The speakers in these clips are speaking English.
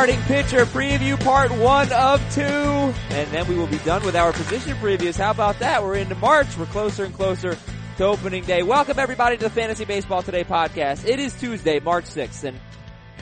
Starting pitcher preview part one of two. And then we will be done with our position previews. How about that? We're into March. We're closer and closer to opening day. Welcome everybody to the Fantasy Baseball Today podcast. It is Tuesday, March 6th and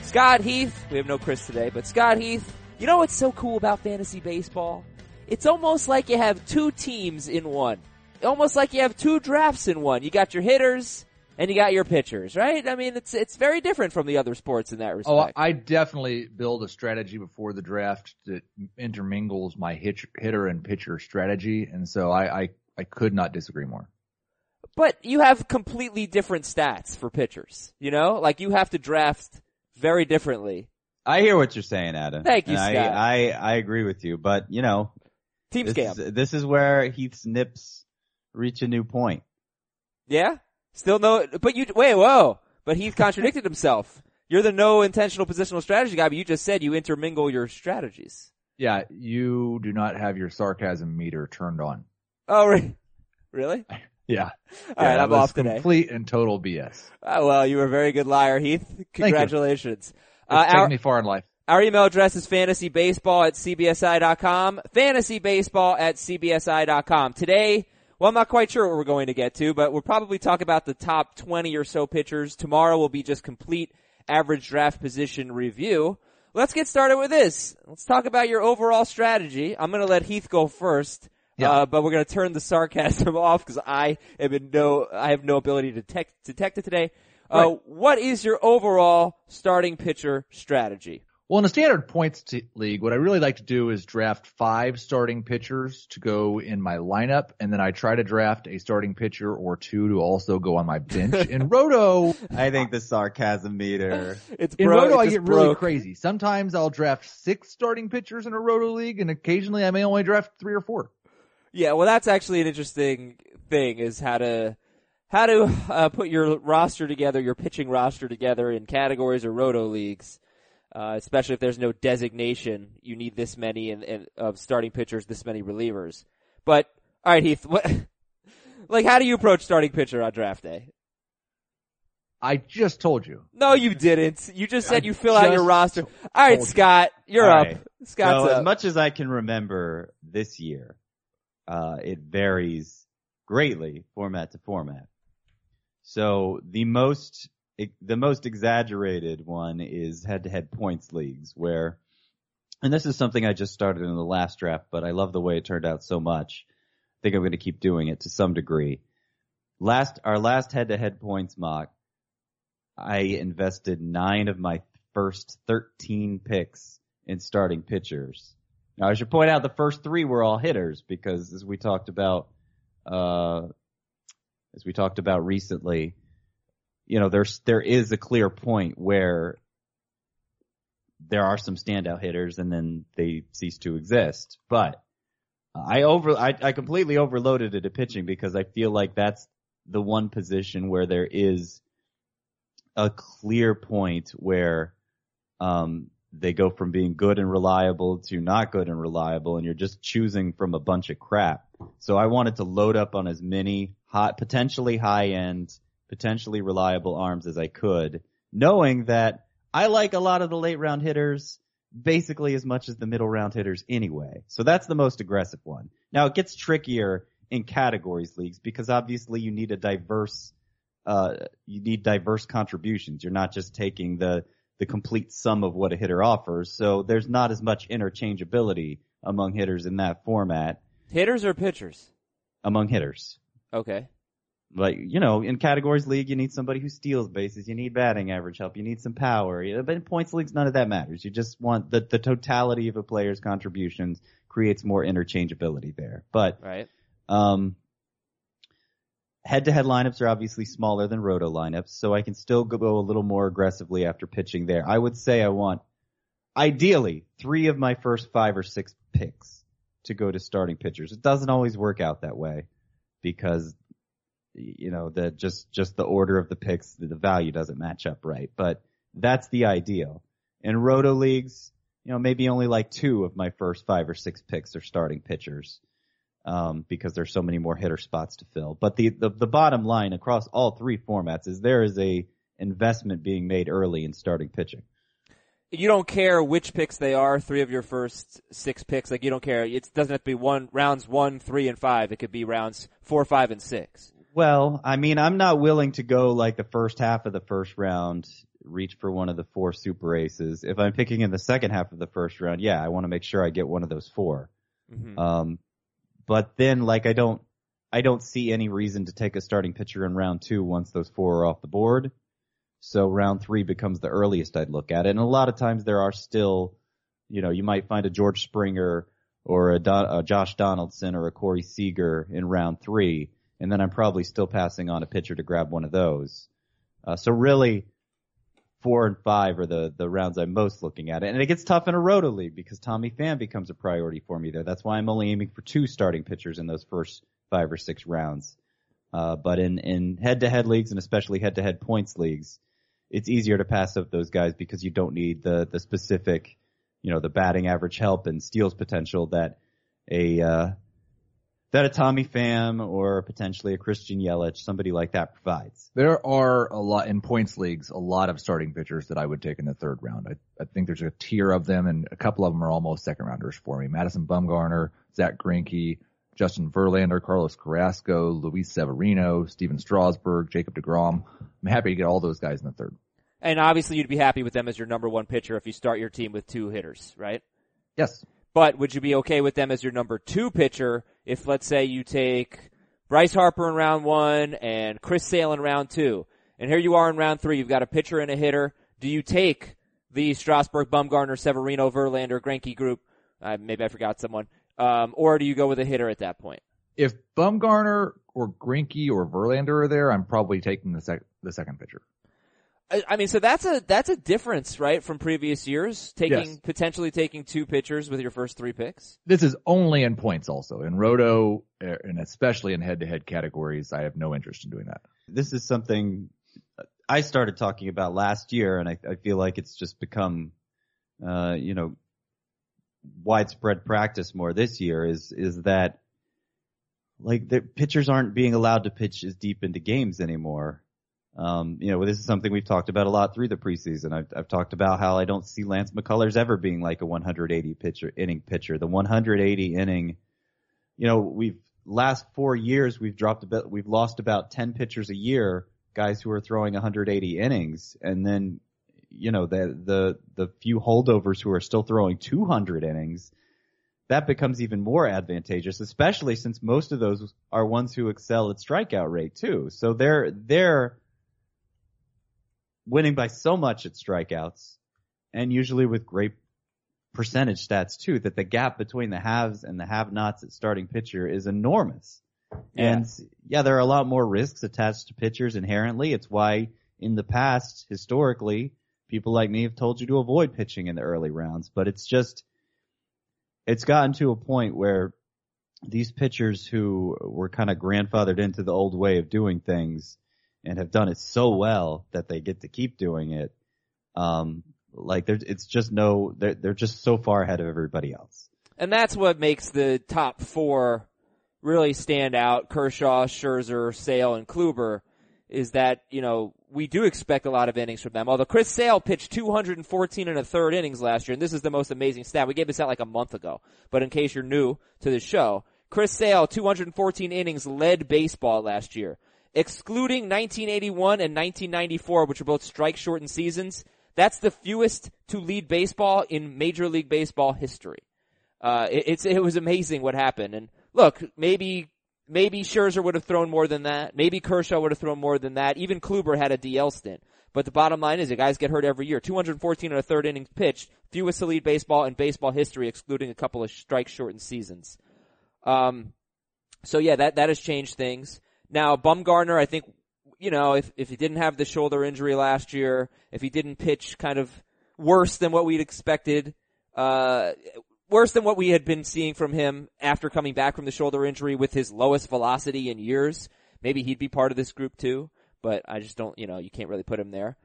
Scott Heath, we have no Chris today, but Scott Heath, you know what's so cool about fantasy baseball? It's almost like you have two teams in one. Almost like you have two drafts in one. You got your hitters and you got your pitchers, right? I mean, it's it's very different from the other sports in that oh, respect. Oh, I definitely build a strategy before the draft that intermingles my hitch, hitter and pitcher strategy, and so I, I I could not disagree more. But you have completely different stats for pitchers. You know, like you have to draft very differently. I hear what you're saying, Adam. Thank you, And Scott. I, I I agree with you, but you know, Team this scam. is, this is where Heath's nips reach a new point. Yeah? Still no, but you, wait, whoa. But Heath contradicted himself. You're the no intentional positional strategy guy, but you just said you intermingle your strategies. Yeah, you do not have your sarcasm meter turned on. Oh, re- really? Yeah, All right, that I'm off today. Complete and total BS. Oh, well, you were a very good liar, Heath. Congratulations. Uh, It's our, taken me far in life. our email address is fantasybaseball at cbsi.com. Fantasybaseball at cbsi.com. Today, well, I'm not quite sure what we're going to get to, but we'll probably talk about the top 20 or so pitchers. Tomorrow will be just complete average draft position review. Let's get started with this. Let's talk about your overall strategy. I'm going to let Heath go first. Yeah. Uh, but we're going to turn the sarcasm off because I am in no, I have no ability to detect, detect it today. Uh, Right. what is your overall starting pitcher strategy? Well, in a standard points t- league, what I really like to do is draft five starting pitchers to go in my lineup, and then I try to draft a starting pitcher or two to also go on my bench. in Roto, I think the sarcasm meter. It's in bro- Roto, it I just get really crazy. Sometimes I'll draft six starting pitchers in a Roto league, and occasionally I may only draft three or four. Yeah, well, that's actually an interesting thing is how to how to uh, put your roster together, your pitching roster together in categories or roto leagues. Uh, especially if there's no designation, you need this many and, and of starting pitchers, this many relievers. But all right, Heath, what, like how do you approach starting pitcher on draft day? I just told you. No, you didn't. You just said I you fill out your roster. All right. Scott, you're All up. right. Scott's so up. as much as I can remember this year, uh, it varies greatly format to format. So the most the most exaggerated one is head-to-head points leagues where, and this is something I just started in the last draft, but I love the way it turned out so much. I think I'm going to keep doing it to some degree. Last our last head-to-head points mock, I invested nine of my first 13 picks in starting pitchers. Now, I should point out the first three were all hitters because, as we talked about, uh, as we talked about recently, you know, there's there is a clear point where there are some standout hitters and then they cease to exist. But I over I, I completely overloaded it at pitching because I feel like that's the one position where there is a clear point where um, they go from being good and reliable to not good and reliable, and you're just choosing from a bunch of crap. So I wanted to load up on as many hot, potentially high end, potentially reliable arms as I could, knowing that I like a lot of the late round hitters basically as much as the middle round hitters anyway. So that's the most aggressive one. Now it gets trickier in categories leagues because obviously you need a diverse uh, you need diverse contributions. You're not just taking the the complete sum of what a hitter offers. So there's not as much interchangeability among hitters in that format Hitters or pitchers? among hitters. Okay. Like, you know, in categories league, you need somebody who steals bases. You need batting average help. You need some power. But in points leagues, none of that matters. You just want the, the totality of a player's contributions creates more interchangeability there. But Right. Um, head-to-head lineups are obviously smaller than roto lineups, so I can still go a little more aggressively after pitching there. I would say I want, ideally, three of my first five or six picks to go to starting pitchers. It doesn't always work out that way because, you know, the just just the order of the picks, the value doesn't match up right. But that's the ideal. In roto leagues, you know, maybe only like two of my first five or six picks are starting pitchers um, because there's so many more hitter spots to fill. But the, the the bottom line across all three formats is there is a investment being made early in starting pitching. you don't care which picks they are, three of your first six picks, like you don't care. It doesn't have to be one, rounds one, three, and five. It could be rounds four, five, and six. Well, I mean, I'm not willing to go like the first half of the first round, reach for one of the four super aces. If I'm picking in the second half of the first round, yeah, I want to make sure I get one of those 4 Mhm. Um, but then like I don't, I don't see any reason to take a starting pitcher in round two once those four are off the board. So round three becomes the earliest I'd look at it. And a lot of times there are still, you know, you might find a George Springer or a, Don, a Josh Donaldson or a Corey Seager in round three. And then I'm probably still passing on a pitcher to grab one of those. Uh, so really, four and five are the, the rounds I'm most looking at. And it gets tough in a roto league because Tommy Pham becomes a priority for me there. That's why I'm only aiming for two starting pitchers in those first five or six rounds. Uh, but in, in head-to-head leagues and especially head-to-head points leagues, it's easier to pass up those guys because you don't need the, the specific, you know, the batting average help and steals potential that a, uh, that a Tommy Pham or potentially a Christian Yelich, somebody like that provides. There are a lot in points leagues, a lot of starting pitchers that I would take in the third round. I, I think there's a tier of them, and a couple of them are almost second rounders for me. Madison Bumgarner, Zach Greinke, Justin Verlander, Carlos Carrasco, Luis Severino, Stephen Strasburg, Jacob DeGrom. I'm happy to get all those guys in the third. And obviously you'd be happy with them as your number one pitcher if you start your team with two hitters, right? Yes. But would you be okay with them as your number two pitcher if, let's say, you take Bryce Harper in round one and Chris Sale in round two, and here you are in round three, you've got a pitcher and a hitter. Do you take the Strasburg, Bumgarner, Severino, Verlander, Greinke group? Uh, maybe I forgot someone. Um, or do you go with a hitter at that point? If Bumgarner or Greinke or Verlander are there, I'm probably taking the sec- the second pitcher. I I mean, so that's a that's a difference, right, from previous years. Taking Yes. potentially taking two pitchers with your first three picks. This is only in points also. In Roto, uh, and especially in head-to-head categories, I have no interest in doing that. This is something I started talking about last year and I, I feel like it's just become, uh, you know, widespread practice more this year is, is that like the pitchers aren't being allowed to pitch as deep into games anymore. Um, you know, this is something we've talked about a lot through the preseason. I've, I've talked about how I don't see Lance McCullers ever being like a 180 pitcher, inning pitcher. The 180 inning, you know, we've last four years we've dropped about, we've lost about 10 pitchers a year, guys who are throwing 180 innings, and then, you know, the the the few holdovers who are still throwing 200 innings. That becomes even more advantageous, especially since most of those are ones who excel at strikeout rate too. So they're they're winning by so much at strikeouts and usually with great percentage stats too that the gap between the haves and the have-nots at starting pitcher is enormous. Yeah. And yeah, there are a lot more risks attached to pitchers inherently. It's why in the past, historically, people like me have told you to avoid pitching in the early rounds, but it's just, it's gotten to a point where these pitchers who were kind of grandfathered into the old way of doing things and have done it so well that they get to keep doing it. Um, like there's, it's just no, they're, they're just so far ahead of everybody else. And that's what makes the top four really stand out. Kershaw, Scherzer, Sale, and Kluber is that, you know, we do expect a lot of innings from them. Although Chris Sale pitched 214 and a third innings last year, and this is the most amazing stat. We gave this out like a month ago. But in case you're new to the show, Chris Sale, 214 innings led baseball last year. Excluding 1981 and 1994, which were both strike shortened seasons, that's the fewest to lead baseball in Major League Baseball history. Uh, it, it's, it was amazing what happened. And look, maybe, maybe Scherzer would have thrown more than that. Maybe Kershaw would have thrown more than that. Even Kluber had a DL stint. But the bottom line is the guys get hurt every year. 214 and a third innings pitched, fewest to lead baseball in baseball history, excluding a couple of strike shortened seasons. Um, so yeah, that, that has changed things. Now, Bumgarner, I think, you know, if, if he didn't have the shoulder injury last year, if he didn't pitch kind of worse than what we'd expected, uh, worse than what we had been seeing from him after coming back from the shoulder injury with his lowest velocity in years, maybe he'd be part of this group too, but I just don't, you know, you can't really put him there.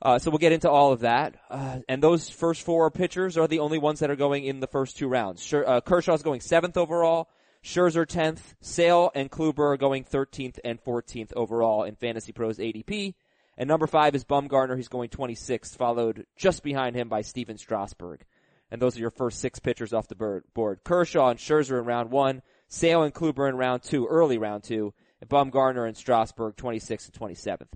Uh, so we'll get into all of that. Uh, and those first four pitchers are the only ones that are going in the first two rounds. Scher- uh, Kershaw's going seventh overall. Scherzer 10th, Sale and Kluber going 13th and 14th overall in Fantasy Pros ADP. And number five is Bumgarner. He's going 26th, followed just behind him by Stephen Strasburg. And those are your first six pitchers off the board. Kershaw and Scherzer in round one, Sale and Kluber in round two, early round two, and Bumgarner and Strasburg 26th and 27th.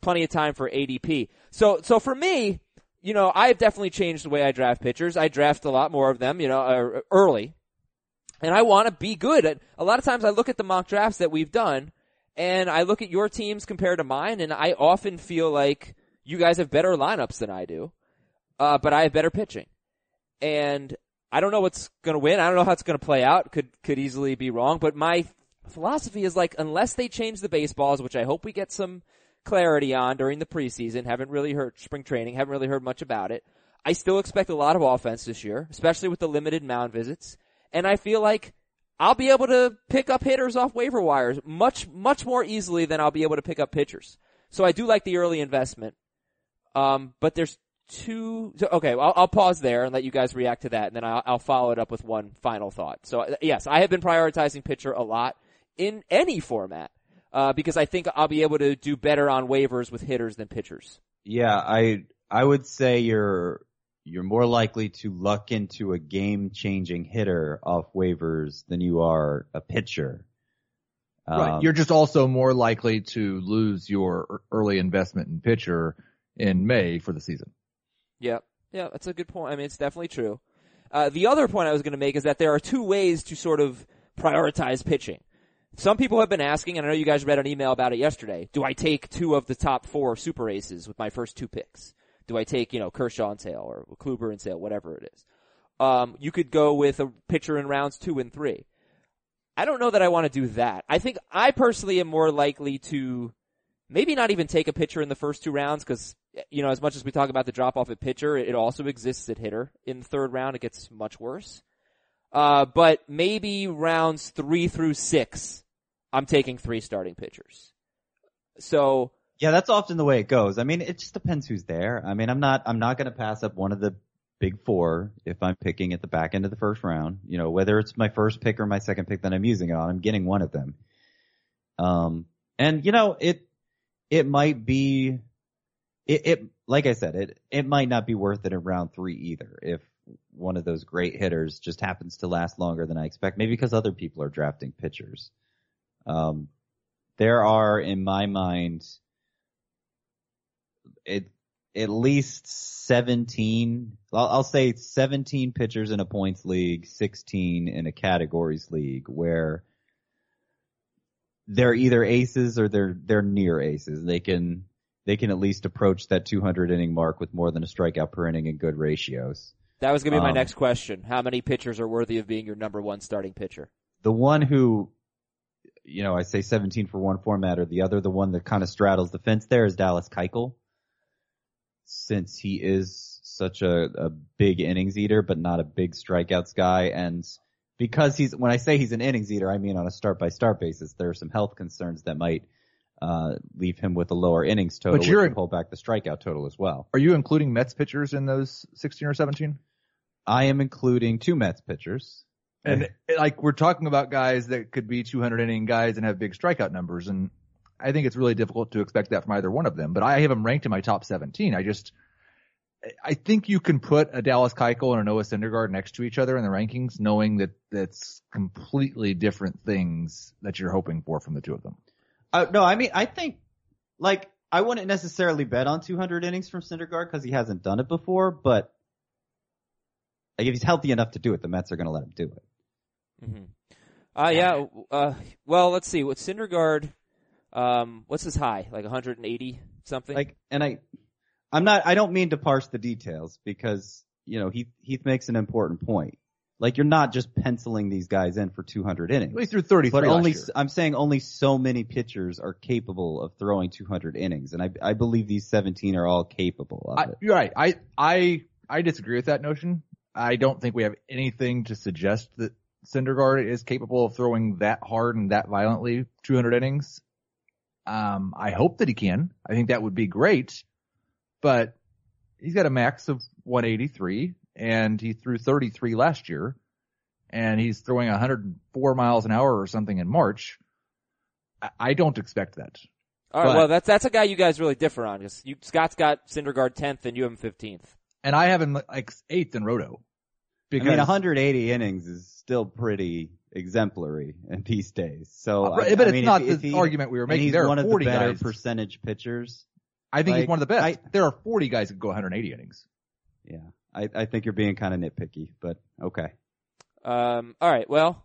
Plenty of time for ADP. So, so for me, you know, I've definitely changed the way I draft pitchers. I draft a lot more of them, you know, uh, early. And I want to be good. A lot of times I look at the mock drafts that we've done and I look at your teams compared to mine and I often feel like you guys have better lineups than I do. Uh, but I have better pitching. And I don't know what's going to win. I don't know how it's going to play out. Could, could easily be wrong, but my philosophy is like, unless they change the baseballs, which I hope we get some clarity on during the preseason, haven't really heard spring training, haven't really heard much about it. I still expect a lot of offense this year, especially with the limited mound visits. And I feel like I'll be able to pick up hitters off waiver wires much, much more easily than I'll be able to pick up pitchers. So I do like the early investment. Um, but there's two, okay, I'll, I'll, pause there and let you guys react to that and then I'll, I'll follow it up with one final thought. So yes, I have been prioritizing pitcher a lot in any format, uh, because I think I'll be able to do better on waivers with hitters than pitchers. Yeah, I, I would say you're you're more likely to luck into a game changing hitter off waivers than you are a pitcher. Right. Um, you're just also more likely to lose your early investment in pitcher in May for the season. Yeah. Yeah, that's a good point. I mean, it's definitely true. Uh, the other point I was going to make is that there are two ways to sort of prioritize pitching. Some people have been asking, and I know you guys read an email about it yesterday. Do I take two of the top four super aces with my first two picks? Do I take, you know, Kershaw and Sale or Kluber and Sale, whatever it is? Um, you could go with a pitcher in rounds two and three. I don't know that I want to do that. I think I personally am more likely to maybe not even take a pitcher in the first two rounds because, you know, as much as we talk about the drop off at pitcher, it also exists at hitter. In the third round, it gets much worse. Uh, but maybe rounds three through six, I'm taking three starting pitchers. So yeah, that's often the way it goes. I mean, it just depends who's there. I mean, I'm not, I'm not going to pass up one of the big four if I'm picking at the back end of the first round. You know, whether it's my first pick or my second pick that I'm using it on, I'm getting one of them. Um, and you know, it, it might be, it, it, like I said, it, it might not be worth it in round three either. If one of those great hitters just happens to last longer than I expect, maybe because other people are drafting pitchers. Um, there are, in my mind, it, at least 17, I'll, I'll, say 17 pitchers in a points league, 16 in a categories league where they're either aces or they're, they're near aces. They can, they can at least approach that 200 inning mark with more than a strikeout per inning and good ratios. That was going to be my um, next question. How many pitchers are worthy of being your number one starting pitcher? The one who, you know, I say 17 for one format or the other, the one that kind of straddles the fence there is Dallas Keuchel since he is such a, a big innings eater, but not a big strikeouts guy. And because he's, when I say he's an innings eater, I mean on a start by start basis, there are some health concerns that might, uh, leave him with a lower innings total, but you're, pull back the strikeout total as well. Are you including Mets pitchers in those 16 or 17? I am including two Mets pitchers. And like we're talking about guys that could be 200 inning guys and have big strikeout numbers, and I think it's really difficult to expect that from either one of them, but I have them ranked in my top 17. I just, I think you can put a Dallas Keuchel and a Noah Syndergaard next to each other in the rankings, knowing that that's completely different things that you're hoping for from the two of them. Uh, no, I mean, I think, like, I wouldn't necessarily bet on 200 innings from Syndergaard because he hasn't done it before, but like, if he's healthy enough to do it, the Mets are going to let him do it. Mm-hmm. Uh, yeah, uh, well, let's see. With Syndergaard, um, what's his high? Like 180 something? Like, and I, I'm not, I don't mean to parse the details because, you know, Heath, Heath makes an important point. Like you're not just penciling these guys in for 200 innings. At least through 33 but only, I'm saying only so many pitchers are capable of throwing 200 innings, and I, I believe these 17 are all capable of I, it. You're right. I, I, I disagree with that notion. I don't think we have anything to suggest that Syndergaard is capable of throwing that hard and that violently 200 innings. Um, I hope that he can. I think that would be great, but he's got a max of 183 and he threw 33 last year and he's throwing 104 miles an hour or something in March. I don't expect that. All right, But- well, that's that's a guy you guys really differ on because Scott's got Syndergaard tenth and you have him fifteenth. And I have him like eighth in Roto. I mean, 180 innings is still pretty exemplary in these days. So, Uh, I- but I it's mean, not if, the if he, argument we were making. He's There are one of 40 the better guys. percentage pitchers. I think he's one of the best. I- there are 40 guys that go 180 innings. Yeah, I, I think you're being kind of nitpicky, but okay. Um, all right, well,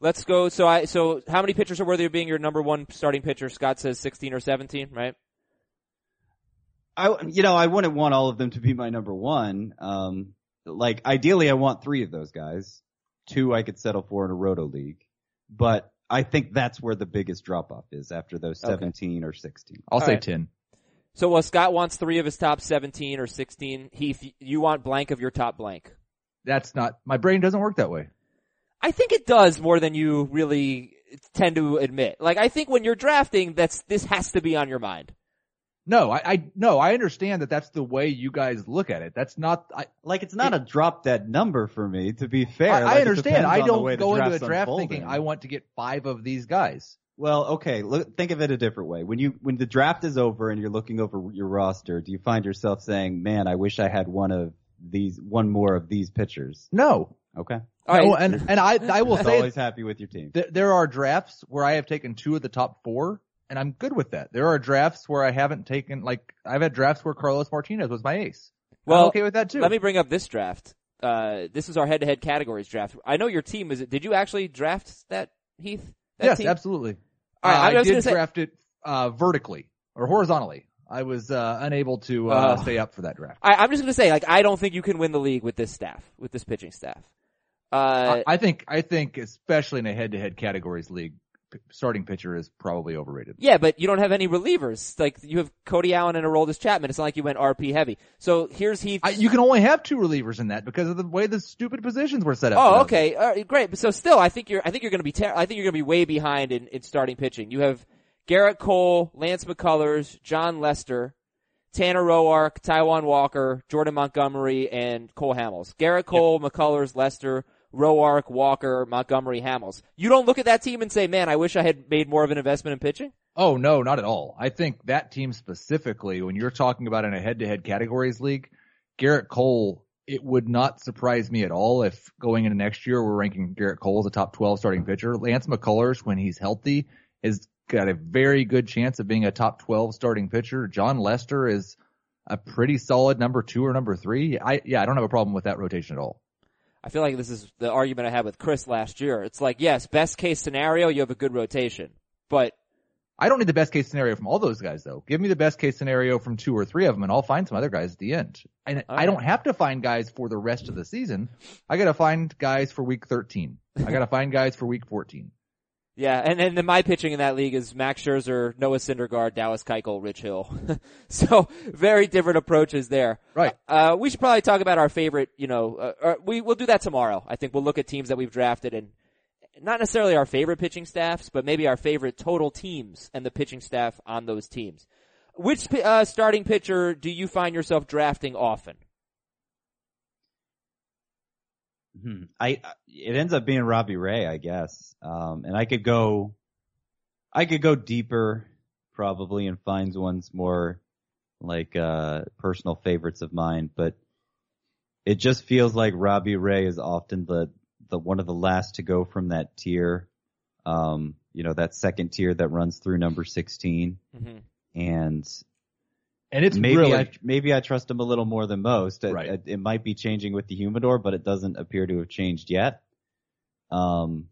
let's go. So I so how many pitchers are worthy of being your number one starting pitcher? Scott says sixteen or seventeen, right? I, you know, I wouldn't want all of them to be my number one. Um, like ideally, I want three of those guys. Two I could settle for in a roto league, but I think that's where the biggest drop off is after those Okay. 17 or 16. I'll All say right. 10. So well, Scott wants three of his top seventeen or sixteen. Heath, you want blank of your top blank. That's not, my brain doesn't work that way. I think it does more than you really tend to admit. Like I think when you're drafting, that's this has to be on your mind. No, I, I, no, I understand that that's the way you guys look at it. That's not, I, Like it's not a drop dead number for me. To be fair, I, Like, I it understand. I don't go into a draft's draft unfolding. thinking I want to get five of these guys. Well, okay. Look, think of it a different way. When you when the draft is over and you're looking over your roster, do you find yourself saying, "Man, I wish I had one of these, one more of these pitchers"? No. Okay. All right. No, and, and I, I will say always happy with your team. th- there are drafts where I have taken two of the top four and I'm good with that. There are drafts where I haven't taken, like, I've had drafts where Carlos Martinez was my ace. Well, I'm okay with that too. Let me bring up this draft. Uh, this is our head-to-head categories draft. I know your team is. Did you actually draft that Heath? That yes, team? absolutely. All right, Uh, I I, did say- draft it uh, vertically or horizontally. I was uh, unable to uh, Oh. stay up for that draft. I, I'm just gonna say, like, I don't think you can win the league with this staff, with this pitching staff. Uh, I, I think I think especially in a head-to-head categories league, p- starting pitcher is probably overrated. yeah, but you don't have any relievers. Like, you have Cody Allen and Aroldis Chapman. It's not like you went RP heavy. So here's Heath. I, you can only have two relievers in that because of the way the stupid positions were set up. Oh, okay, All right, great. But so still, I think you're, I think you're going to be, ter- I think you're going to be way behind in, in starting pitching. You have Gerrit Cole, Lance McCullers, Jon Lester, Tanner Roark, Taijuan Walker, Jordan Montgomery, and Cole Hamels. Gerrit Cole, McCullers, Lester, Roark, Walker, Montgomery, Hamels. You don't look at that team and say, man, I wish I had made more of an investment in pitching? Oh no, not at all. I think that team specifically, when you're talking about in a head-to-head categories league, Gerrit Cole, it would not surprise me at all if going into next year we're ranking Gerrit Cole as a top 12 starting pitcher. Lance McCullers, when he's healthy, has got a very good chance of being a top 12 starting pitcher. Jon Lester is a pretty solid number two or number three. I yeah, I don't have a problem with that rotation at all. I feel like this is the argument I had with Chris last year. It's like, yes, best case scenario, you have a good rotation. But I don't need the best case scenario from all those guys though. Give me the best case scenario from two or three of them and I'll find some other guys at the end. And All I don't have to find guys for the rest of the season. I gotta find guys for week 13. I gotta find guys for week 14. Yeah, and and then my pitching in that league is Max Scherzer, Noah Syndergaard, Dallas Keuchel, Rich Hill. so very different approaches there. Right. Uh, we should probably talk about our favorite. You know, uh, or we we'll do that tomorrow. I think we'll look at teams that we've drafted and not necessarily our favorite pitching staffs, but maybe our favorite total teams and the pitching staff on those teams. Which uh, starting pitcher do you find yourself drafting often? Hmm. I it ends up being Robbie Ray, I guess. Um, and I could go, I could go deeper probably and find ones more like uh personal favorites of mine, but it just feels like Robbie Ray is often the the one of the last to go from that tier. Um, you know, that second tier that runs through number 16 Mm-hmm. and And it's maybe really, I maybe I trust him a little more than most. It, Right. it, it might be changing with the humidor, but it doesn't appear to have changed yet. Um,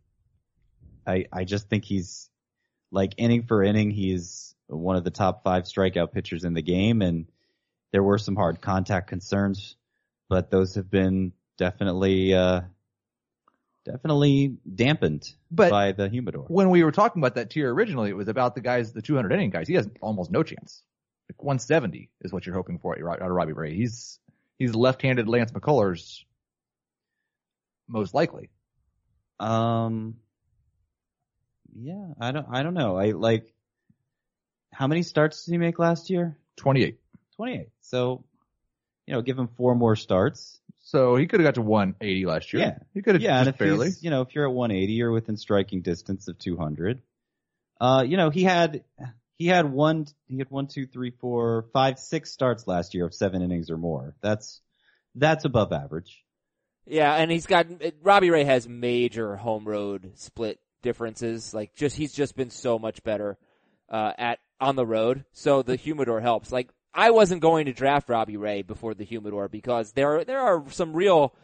I I just think he's like inning for inning, he's one of the top five strikeout pitchers in the game, and there were some hard contact concerns, but those have been definitely uh, definitely dampened but by the humidor. when we were talking about that tier originally, it was about the guys, the 200 inning guys. He has almost no chance. Like 170 is what you're hoping for out of Robbie Ray. He's, he's left-handed Lance McCullers most likely. Um, yeah, I don't, I don't know. I like, how many starts did he make last year? 28. 28. So, you know, give him four more starts. So he could have got to 180 last year. Yeah. He could have Yeah, and if barely. he's, you know, if you're at 180 or within striking distance of 200, uh, you know, he had, he had one, he had one, two, three, four, five, six starts last year of seven innings or more. That's, that's above average. Yeah, and he's got Robbie Ray has major home road split differences. Like just he's just been so much better uh, at on the road. So the humidor helps. Like I wasn't going to draft Robbie Ray before the humidor because there are, there are some real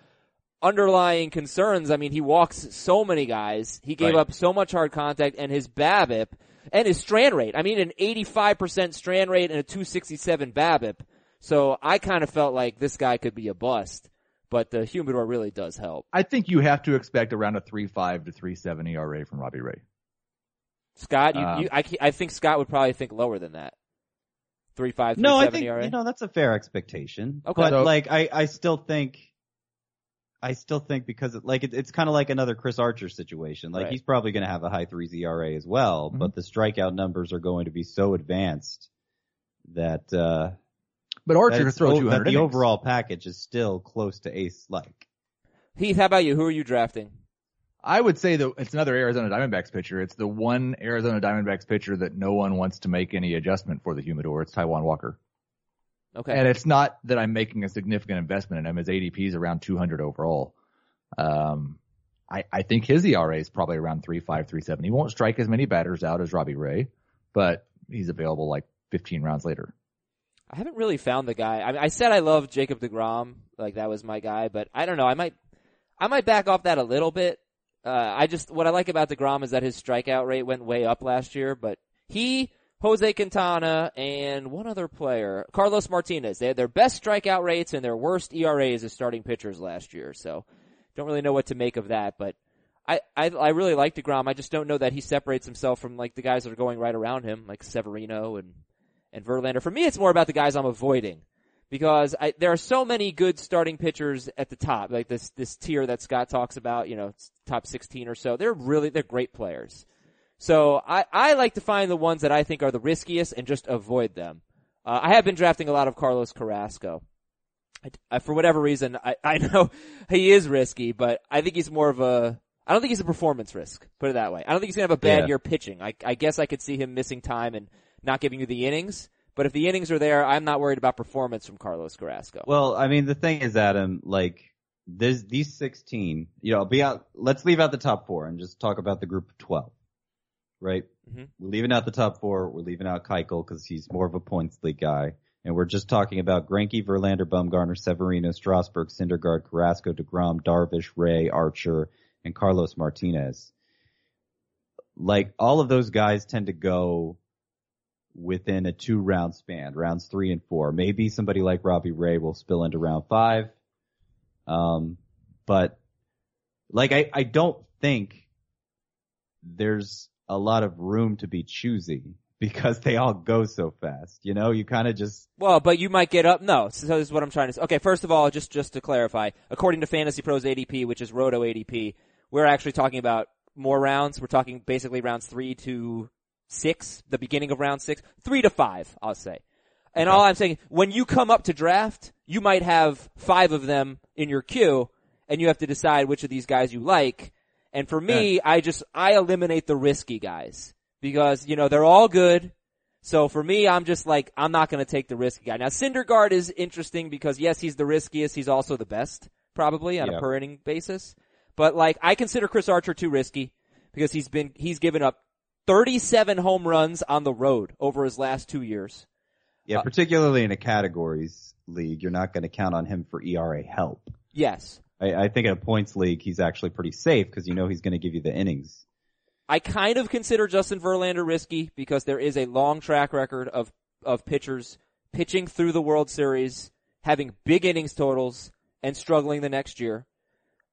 underlying concerns. I mean, he walks so many guys. He gave Right. up so much hard contact and his BABIP and his strand rate. I mean, an 85% strand rate and a 267 BABIP. So I kind of felt like this guy could be a bust, but the humidor really does help. I think you have to expect around a three five to three seven ERA from Robbie Ray. Scott, you, Um, you I, I think Scott would probably think lower than that. Three five, three No, I seven think ERA. you know that's a fair expectation. Okay. but So- like I, I still think, I still think because it, like it, it's kind of like another Chris Archer situation. Like Right. he's probably going to have a high threes ERA as well, Mhm. but the strikeout numbers are going to be so advanced that uh But Archer could it's throw o- 200 that the overall package is still close to ace like. Heath, how about you? Who are you drafting? I would say that it's another Arizona Diamondbacks pitcher. It's the one Arizona Diamondbacks pitcher that no one wants to make any adjustment for the humidor. It's Taijuan Walker. Okay. And it's not that I'm making a significant investment in him. His ADP is around 200 overall. Um, I, I think his ERA is probably around 3.5, 3.7. He won't strike as many batters out as Robbie Ray, but he's available like 15 rounds later. I haven't really found the guy. I, mean, I said I love Jacob Degrom, like that was my guy, but I don't know. I might, I might back off that a little bit. Uh, I just what I like about Degrom is that his strikeout rate went way up last year, but he, Jose Quintana, and one other player, Carlos Martinez, they had their best strikeout rates and their worst ERAs as starting pitchers last year. So, don't really know what to make of that, but. I, I I really like Degrom. I just don't know that he separates himself from like the guys that are going right around him, like Severino and and Verlander. For me, it's more about the guys I'm avoiding because I, there are so many good starting pitchers at the top, like this this tier that Scott talks about. You know, top 16 or so. They're really they're great players. So I I like to find the ones that I think are the riskiest and just avoid them. Uh, I have been drafting a lot of Carlos Carrasco. I, I, for whatever reason, I, I know he is risky, but I think he's more of a, I don't think he's a performance risk. Put it that way. I don't think he's gonna have a bad Yeah. year pitching. I, I guess I could see him missing time and not giving you the innings. But if the innings are there, I'm not worried about performance from Carlos Carrasco. Well, I mean, the thing is, Adam, like, there's these 16, you know, be out, let's leave out the top four and just talk about the group of 12, right? Mhm. We're leaving out the top four. We're leaving out Keuchel because he's more of a points league guy. And we're just talking about Greinke, Verlander, Bumgarner, Severino, Strasburg, Syndergaard, Carrasco, DeGrom, Darvish, Ray, Archer, and Carlos Martinez. Like, all of those guys tend to go within a two round span, rounds three and four. Maybe somebody like Robbie Ray will spill into round five. Um, but like I, I don't think there's a lot of room to be choosy because they all go so fast. You know, you kind of just Well, but you might get up. No, so this is what I'm trying to say. Okay, first of all, just just to clarify, according to Fantasy Pros ADP, which is Roto ADP, we're actually talking about more rounds. We're talking basically rounds three to six, the beginning of round six, three to five, I'll say. And all I'm saying, when you come up to draft, you might have five of them in your queue, and you have to decide which of these guys you like. And for me, I just I eliminate the risky guys because you know they're all good. So for me, I'm just like, I'm not going to take the risky guy. Now, Syndergaard is interesting because yes, he's the riskiest. He's also the best, probably on a per inning basis. But like, I consider Chris Archer too risky because he's been, he's given up 37 home runs on the road over his last two years. yeah, Uh, particularly in a categories league, you're not going to count on him for ERA help. Yes. I, I think in a points league, he's actually pretty safe because you know he's going to give you the innings. I kind of consider Justin Verlander risky because there is a long track record of, of pitchers pitching through the World Series, having big innings totals, and struggling the next year.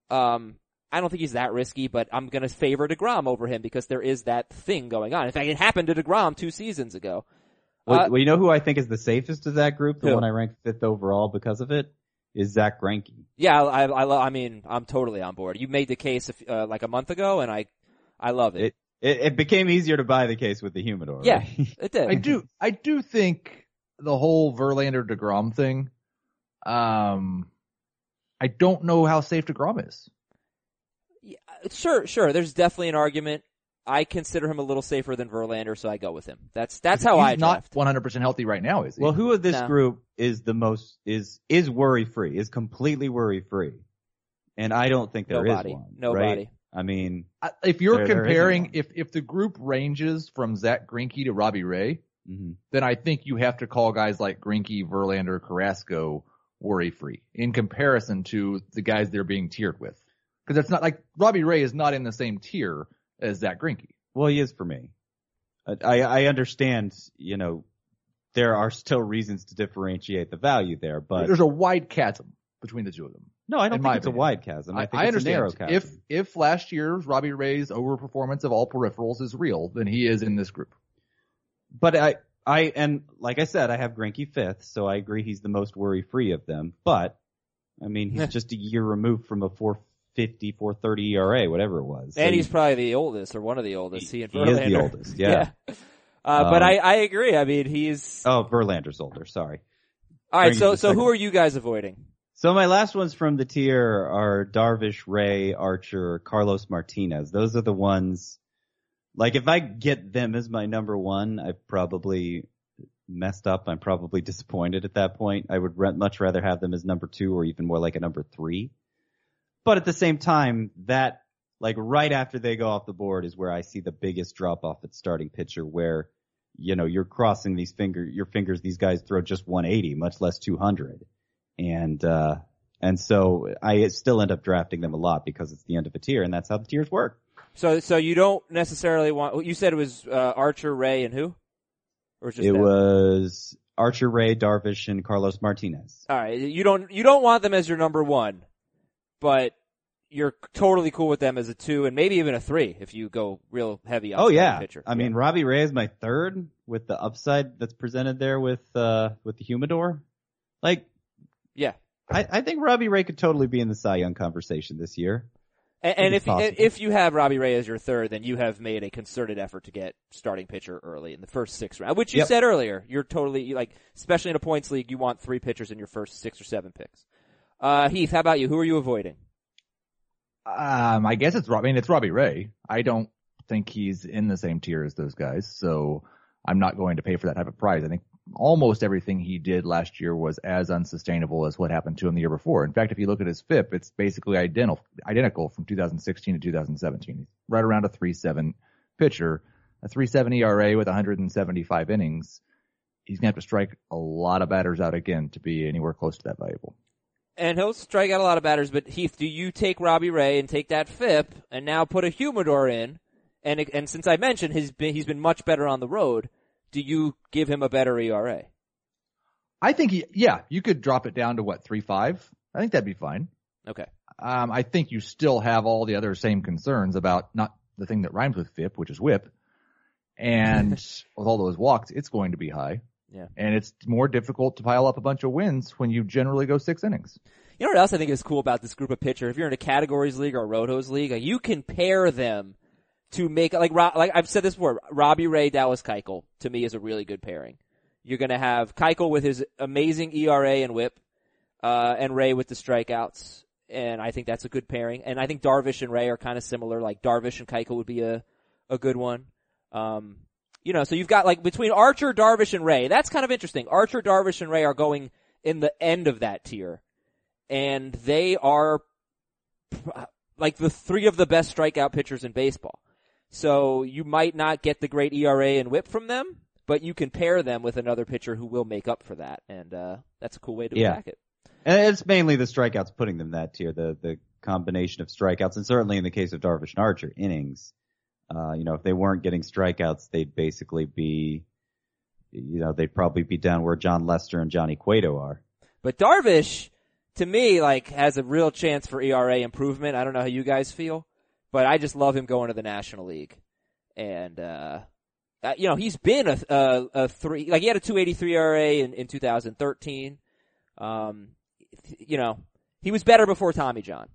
Um, I don't think he's that risky, but I'm going to favor DeGrom over him because there is that thing going on. In fact, it happened to DeGrom two seasons ago. Well, Uh, well, you know who I think is the safest of that group, the Who? one I ranked fifth overall because of it, is Zach Greinke. Yeah, I, I, I, I mean, I'm totally on board. You made the case uh, like a month ago, and I, I love it. It, it it became easier to buy the case with the humidor. yeah, right? it did. I do, I do think the whole Verlander DeGrom thing, um, I don't know how safe DeGrom is. Yeah, Sure, sure. There's definitely an argument. I consider him a little safer than Verlander, so I go with him. That's that's how I He's not 100% healthy right now, is he? Well, who of this No. group is the most is is worry free? Is completely worry free? And I don't think there is Nobody. one. Nobody. Right? I mean, if you're There- there isn't comparing, one. if if the group ranges from Zach Greinke to Robbie Ray, mhm. then I think you have to call guys like Greinke, Verlander, Carrasco worry free in comparison to the guys they're being tiered with. Because it's not like Robbie Ray is not in the same tier as Zach Greinke. well, he is for me. I I understand. You know, there are still reasons to differentiate the value there, but There's a wide chasm between the two of them. no, I don't in think it's a wide chasm. I, I, think I it's understand. a narrow chasm. If if last year's Robbie Ray's overperformance of all peripherals is real, then he is in this group. But I, I, and like I said, I have Greinke fifth, so I agree he's the most worry free of them. But, I mean, he's just a year removed from a 450, 430 ERA, whatever it was. So and he's he- probably the oldest or one of the oldest. He, and he is the oldest, yeah. Uh, but Um, I, I agree. I mean, he's oh, Verlander's older, sorry. all right. brings So so who are you guys avoiding? So my last ones from the tier are Darvish, Ray, Archer, Carlos Martinez. Those are the ones, like if I get them as my number one, I've probably messed up. I'm probably disappointed at that point. I would much rather have them as number two or even more like a number three. But at the same time, that like right after they go off the board is where I see the biggest drop off at starting pitcher where, you know, you're crossing these finger, your fingers, these guys throw just 180, much less 200. And, uh, and so I still end up drafting them a lot because it's the end of a tier and that's how the tiers work. So so you don't necessarily want. You said it was uh, Archer, Ray, and who? Or just It was Archer Ray, Darvish, and Carlos Martinez. All right. You don't you don't want them as your number one, but you're totally cool with them as a two and maybe even a three if you go real heavy on Oh yeah. pitcher. I mean, Robbie Ray is my third with the upside that's presented there with, uh, with the humidor. Like, yeah. I, I think Robbie Ray could totally be in the Cy Young conversation this year. And, and if possible. if you have Robbie Ray as your third, then you have made a concerted effort to get starting pitcher early in the first six rounds, which you Yep. said earlier. You're totally like, especially in a points league, you want three pitchers in your first six or seven picks. Uh, Heath, how about you? Who are you avoiding? Um, I guess it's. I mean, it's Robbie Ray. I don't think he's in the same tier as those guys, so I'm not going to pay for that type of prize. I think almost everything he did last year was as unsustainable as what happened to him the year before. In fact, if you look at his FIP, it's basically identical, identical from 2016 to 2017. He's right around a 3.7 pitcher, a 3.7 ERA with 175 innings. He's gonna have to strike a lot of batters out again to be anywhere close to that valuable. And he'll strike out a lot of batters, but Heath, do you take Robbie Ray and take that FIP and now put a humidor in? And and since I mentioned he's been he's been much better on the road, do you give him a better ERA? I think he, yeah, you could drop it down to what, three five? I think that'd be fine. Okay. Um, I think you still have all the other same concerns about not the thing that rhymes with FIP, which is whip. And with all those walks, it's going to be high. Yeah. And it's more difficult to pile up a bunch of wins when you generally go six innings. You know what else I think is cool about this group of pitchers? If you're in a categories league or a rotos league, like, you can pair them to make like like I've said this before. Robbie Ray, Dallas Keuchel to me is a really good pairing. You're going to have Keuchel with his amazing ERA and WHIP, uh, and Ray with the strikeouts, and I think that's a good pairing. And I think Darvish and Ray are kind of similar. Like Darvish and Keuchel would be a a good one. Um, you know, so you've got like between Archer, Darvish, and Ray. That's kind of interesting. Archer, Darvish, and Ray are going in the end of that tier and they are like the three of the best strikeout pitchers in baseball. So you might not get the great ERA and whip from them, but you can pair them with another pitcher who will make up for that, and uh, that's a cool way to Yeah. attack it. And it's mainly the strikeouts putting them that tier, the, the combination of strikeouts, and certainly in the case of Darvish and Archer, innings. Uh, you know, if they weren't getting strikeouts, they'd basically be, you know, they'd probably be down where Jon Lester and Johnny Cueto are. But Darvish, to me, like has a real chance for ERA improvement. I don't know how you guys feel, but I just love him going to the National League, and uh, you know he's been a, a a three like he had a 283 ERA in in 2013. Um, you know he was better before Tommy John.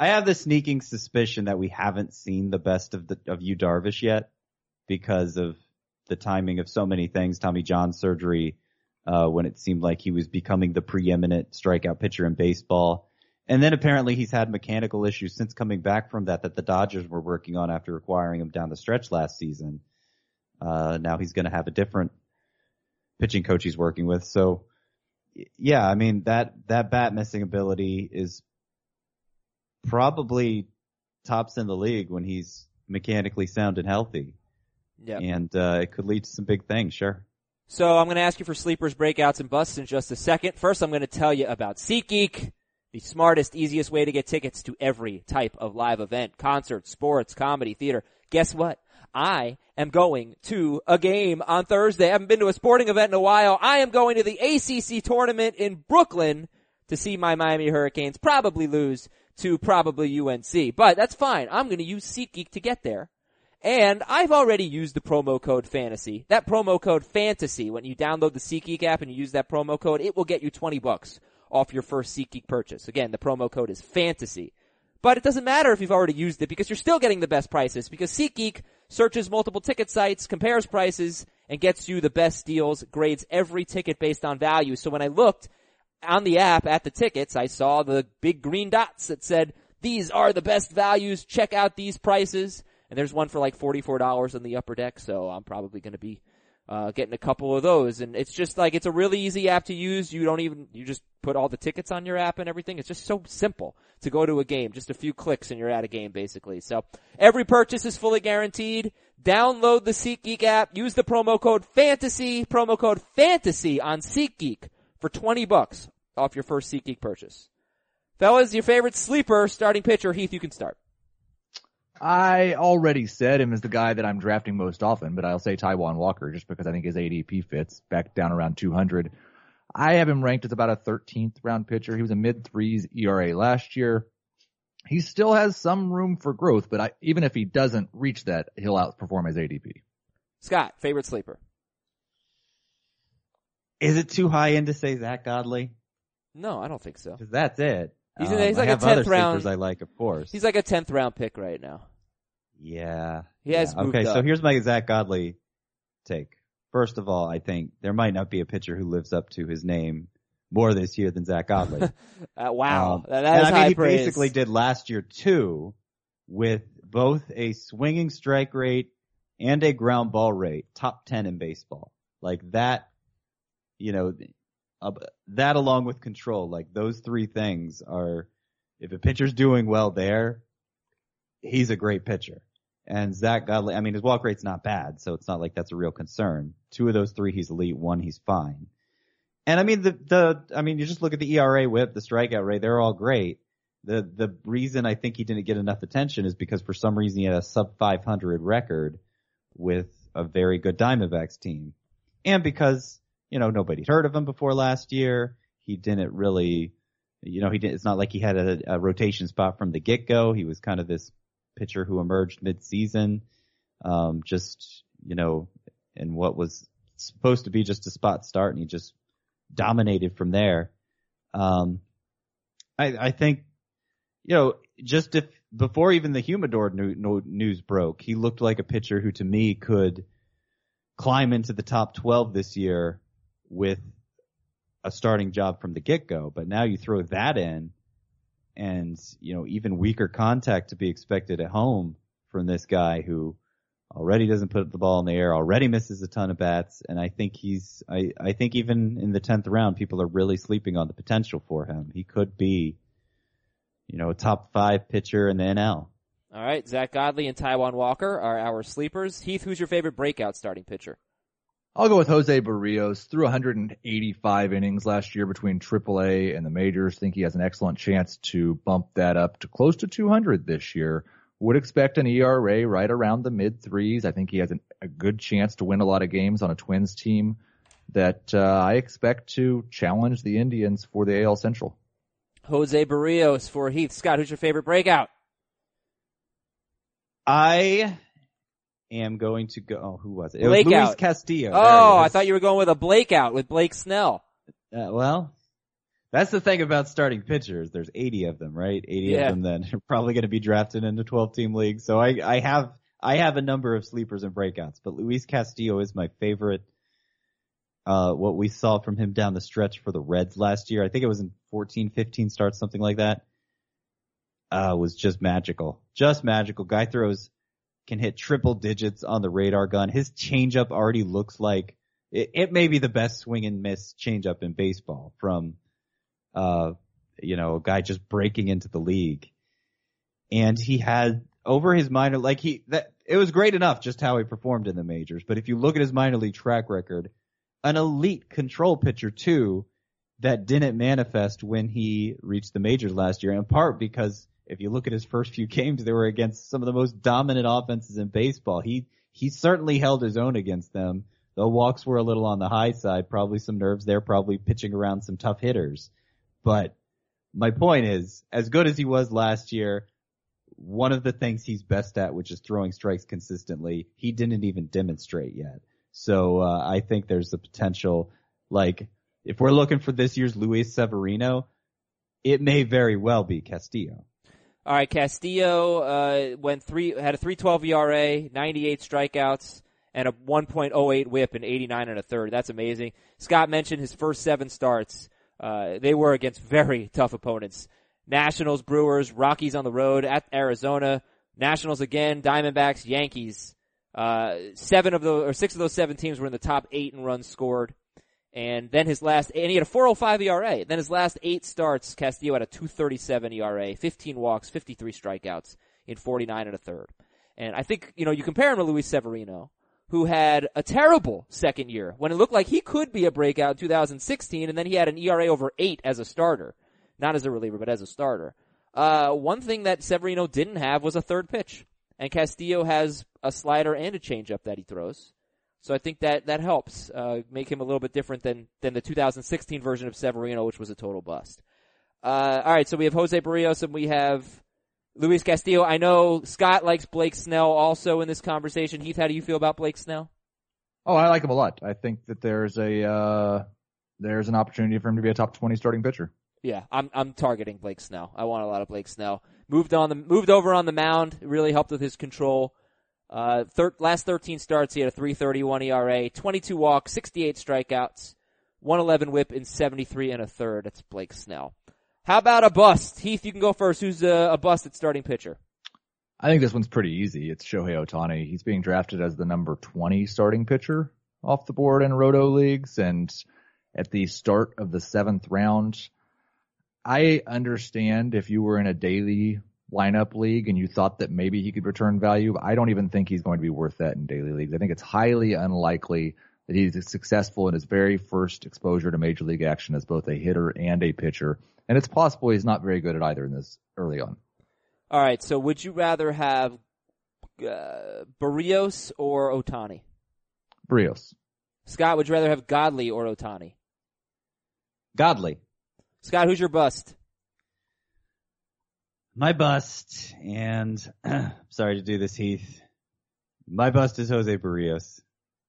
I have the sneaking suspicion that we haven't seen the best of the of Yu Darvish yet because of the timing of so many things. Tommy John surgery, uh, when it seemed like he was becoming the preeminent strikeout pitcher in baseball, And then apparently he's had mechanical issues since coming back from that that the Dodgers were working on after acquiring him down the stretch last season. Uh, now he's going to have a different pitching coach he's working with. So yeah, I mean that that bat missing ability is probably tops in the league when he's mechanically sound and healthy. Yeah. And uh, it could lead to some big things, sure. So I'm going to ask you for sleepers, breakouts, and busts in just a second. First, I'm going to tell you about SeatGeek, the smartest, easiest way to get tickets to every type of live event, concert, sports, comedy, theater. Guess what? I am going to a game on Thursday. I haven't been to a sporting event in a while. I am going to the ACC tournament in Brooklyn to see my Miami Hurricanes probably lose to probably UNC. But that's fine. I'm going to use SeatGeek to get there. And I've already used the promo code fantasy. That promo code fantasy, when you download the SeatGeek app and you use that promo code, it will get you 20 bucks off your first SeatGeek purchase. Again, the promo code is fantasy. But it doesn't matter if you've already used it because you're still getting the best prices because SeatGeek searches multiple ticket sites, compares prices, and gets you the best deals, grades every ticket based on value. So when I looked on the app at the tickets, I saw the big green dots that said, these are the best values, check out these prices. And there's one for like $44 on the upper deck, so I'm probably gonna be, uh, getting a couple of those. And it's just like, it's a really easy app to use. You don't even, you just put all the tickets on your app and everything. It's just so simple to go to a game. Just a few clicks and you're at a game basically. So every purchase is fully guaranteed. Download the SeatGeek app. Use the promo code FANTASY, promo code FANTASY on SeatGeek for 20 bucks off your first SeatGeek purchase. Fellas, your favorite sleeper starting pitcher, Heath, you can start. I already said him as the guy that I'm drafting most often, but I'll say Taijuan Walker just because I think his ADP fits back down around 200. I have him ranked as about a 13th round pitcher. He was a mid threes ERA last year. He still has some room for growth, but I, even if he doesn't reach that, he'll outperform his ADP. Scott, favorite sleeper. Is it too high end to say Zack Godley? No, I don't think so. Because that's it. He's, Um, he's I like a have other 10th round. sleepers I like, of course. He's like a 10th round pick right now. Yeah. He has moved Okay, so up. here's my Zack Godley take. First of all, I think there might not be a pitcher who lives up to his name more this year than Zack Godley. Uh, wow. Um, that, and that is I mean, high he praise. basically did last year too, with both a swinging strike rate and a ground ball rate, top ten in baseball. Like that, you know, uh, that along with control, like those three things are. If a pitcher's doing well there, he's a great pitcher. And Zack Godley, I mean, his walk rate's not bad, so it's not like that's a real concern. Two of those three, he's elite. One, he's fine. And I mean, the, the, I mean, you just look at the ERA whip, the strikeout rate, they're all great. The, the reason I think he didn't get enough attention is because for some reason he had a sub 500 record with a very good Diamondbacks team. And because, you know, nobody'd heard of him before last year. He didn't really, you know, he didn't, it's not like he had a, a rotation spot from the get-go. He was kind of this pitcher who emerged mid-season, um, just, you know, in what was supposed to be just a spot start and he just dominated from there. Um, I, I think, you know, just if before even the Humidor news broke, he looked like a pitcher who to me could climb into the top 12 this year with a starting job from the get-go. But now you throw that in and, you know, even weaker contact to be expected at home from this guy who already doesn't put the ball in the air, already misses a ton of bats. And I think he's, I, I think even in the 10th round, people are really sleeping on the potential for him. He could be, you know, a top five pitcher in the NL. All right, Zack Godley and Taijuan Walker are our sleepers. Heath, who's your favorite breakout starting pitcher? I'll go with Jose Berrios. Threw 185 innings last year between AAA and the majors. Think he has an excellent chance to bump that up to close to 200 this year. Would expect an ERA right around the mid threes. I think he has an, a good chance to win a lot of games on a Twins team that uh, I expect to challenge the Indians for the AL Central. Jose Berrios for Heath. Scott, who's your favorite breakout? I am going to go. Oh, who was it? It Blake was Luis out. Castillo. Oh, I thought you were going with a Blake out with Blake Snell. Uh, well, that's the thing about starting pitchers. There's 80 of them, right? 80 Yeah. of them then are probably going to be drafted into 12 team leagues. So I, I have, I have a number of sleepers and breakouts, but Luis Castillo is my favorite. Uh, what we saw from him down the stretch for the Reds last year. I think it was in 14, 15 starts, something like that. uh, was just magical. Just magical. Guy throws can hit triple digits on the radar gun. His changeup already looks like it, it may be the best swing and miss changeup in baseball from, uh, you know, a guy just breaking into the league. And he had over his minor, like he, that, it was great enough just how he performed in the majors. But if you look at his minor league track record, an elite control pitcher too, that didn't manifest when he reached the majors last year, in part because if you look at his first few games, they were against some of the most dominant offenses in baseball. He, he certainly held his own against them. The walks were a little on the high side, probably some nerves there, probably pitching around some tough hitters. But my point is, as good as he was last year, one of the things he's best at, which is throwing strikes consistently, he didn't even demonstrate yet. So, uh, I think there's the potential, like, if we're looking for this year's Luis Severino, it may very well be Castillo. All right, Castillo uh, went three had a 3.12 ERA, 98 strikeouts, and a 1.08 WHIP in 89 and a third. That's amazing. Scott mentioned his first seven starts. Uh, they were against very tough opponents. Nationals, Brewers, Rockies on the road at Arizona, Nationals again, Diamondbacks, Yankees. Uh, seven of those or six of those seven teams were in the top eight in runs scored. And then his last, and he had a 405 ERA. Then his last eight starts, Castillo had a 237 ERA, 15 walks, 53 strikeouts in 49 and a third. And I think, you know, you compare him to Luis Severino, who had a terrible second year when it looked like he could be a breakout in 2016, and then he had an ERA over eight as a starter. Not as a reliever, but as a starter. Uh, one thing that Severino didn't have was a third pitch. And Castillo has a slider and a changeup that he throws. So I think that that helps uh, make him a little bit different than than the 2016 version of Severino, which was a total bust. Uh, all right, so we have Jose Berrios and we have Luis Castillo. I know Scott likes Blake Snell also in this conversation. Heath, how do you feel about Blake Snell? Oh, I like him a lot. I think that there's a uh, there's an opportunity for him to be a top 20 starting pitcher. Yeah, I'm I'm targeting Blake Snell. I want a lot of Blake Snell. Moved on the moved over on the mound. It really helped with his control. Uh, thir- last 13 starts, he had a 3.31 ERA, 22 walks, 68 strikeouts, 111 WHIP, in 73 and a third. That's Blake Snell. How about a bust? Heath, you can go first. Who's a, a bust at starting pitcher? I think this one's pretty easy. It's Shohei Ohtani. He's being drafted as the number 20 starting pitcher off the board in roto leagues, and at the start of the seventh round, I understand if you were in a daily lineup league and you thought that maybe he could return value, I don't even think he's going to be worth that in daily leagues. I think it's highly unlikely that he's successful in his very first exposure to major league action as both a hitter and a pitcher. And it's possible he's not very good at either in this early on. All right. So would you rather have uh, Berrios or Ohtani? Berrios. Scott, would you rather have Godley or Ohtani? Godley. Scott, who's your bust? My bust, and sorry to do this, Heath. My bust is Jose Berrios.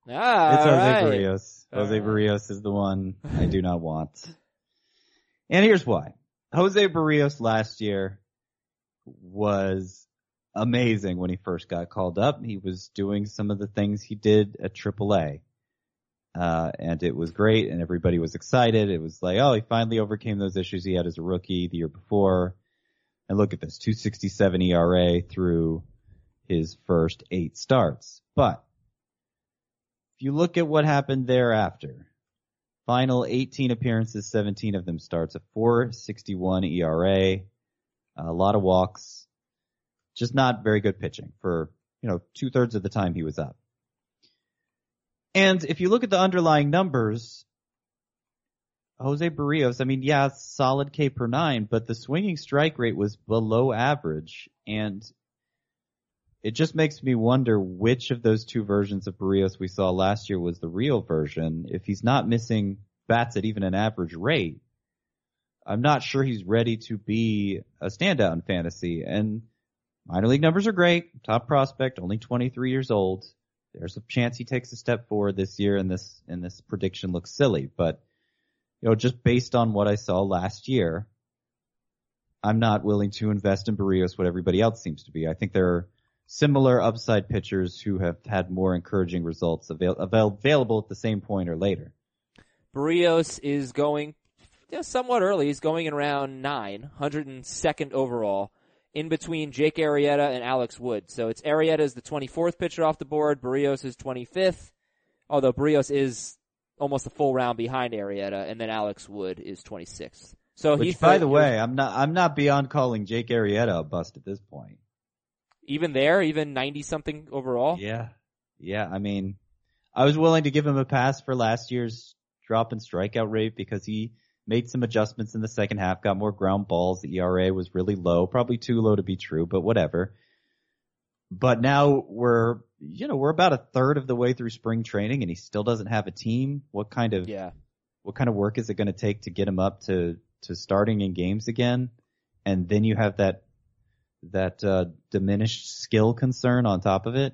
Ah, it's Jose right. Berrios. Jose All right. Berrios is the one I do not want. And here's why. Jose Berrios last year was amazing when he first got called up. He was doing some of the things he did at AAA. Uh, and it was great and everybody was excited. It was like, oh, he finally overcame those issues he had as a rookie the year before. And look at this, 267 ERA through his first eight starts. But if you look at what happened thereafter, final 18 appearances, 17 of them starts, a 461 ERA, a lot of walks, just not very good pitching for, you know, two thirds of the time he was up. And if you look at the underlying numbers, Jose Berrios, I mean, yeah, solid K per nine, but the swinging strike rate was below average and it just makes me wonder which of those two versions of Berrios we saw last year was the real version. If he's not missing bats at even an average rate, I'm not sure he's ready to be a standout in fantasy. And minor league numbers are great. Top prospect, only 23 years old. There's a chance he takes a step forward this year and this, and this prediction looks silly, but you know, just based on what I saw last year, I'm not willing to invest in Berrios what everybody else seems to be. I think there are similar upside pitchers who have had more encouraging results avail- avail- available at the same point or later. Berrios is going know, somewhat early. He's going in round nine, 102nd overall. in between Jake Arrieta and Alex Wood. So it's Arrieta is the 24th pitcher off the board. Berrios is 25th, although Berrios is almost a full round behind Arrieta, and then Alex Wood is 26th. So Which, by the way, I'm not I'm not beyond calling Jake Arrieta a bust at this point. even there, even 90 something overall. Yeah, yeah. I mean, I was willing to give him a pass for last year's drop in strikeout rate because he made some adjustments in the second half, got more ground balls. The ERA was really low, probably too low to be true, but whatever. But now we're, you know, we're about a third of the way through spring training and he still doesn't have a team. What kind of, Yeah. what kind of work is it going to take to get him up to, to starting in games again? And then you have that, that, uh, diminished skill concern on top of it.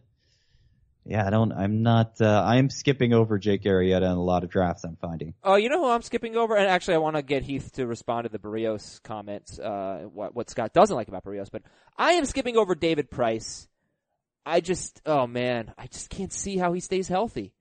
Yeah, I don't, I'm not, uh, I'm skipping over Jake Arrieta in a lot of drafts I'm finding. Oh, you know who I'm skipping over? And actually, I want to get Heath to respond to the Berrios comments, uh, what, what Scott doesn't like about Berrios, but I am skipping over David Price. I just, oh man, I just can't see how he stays healthy.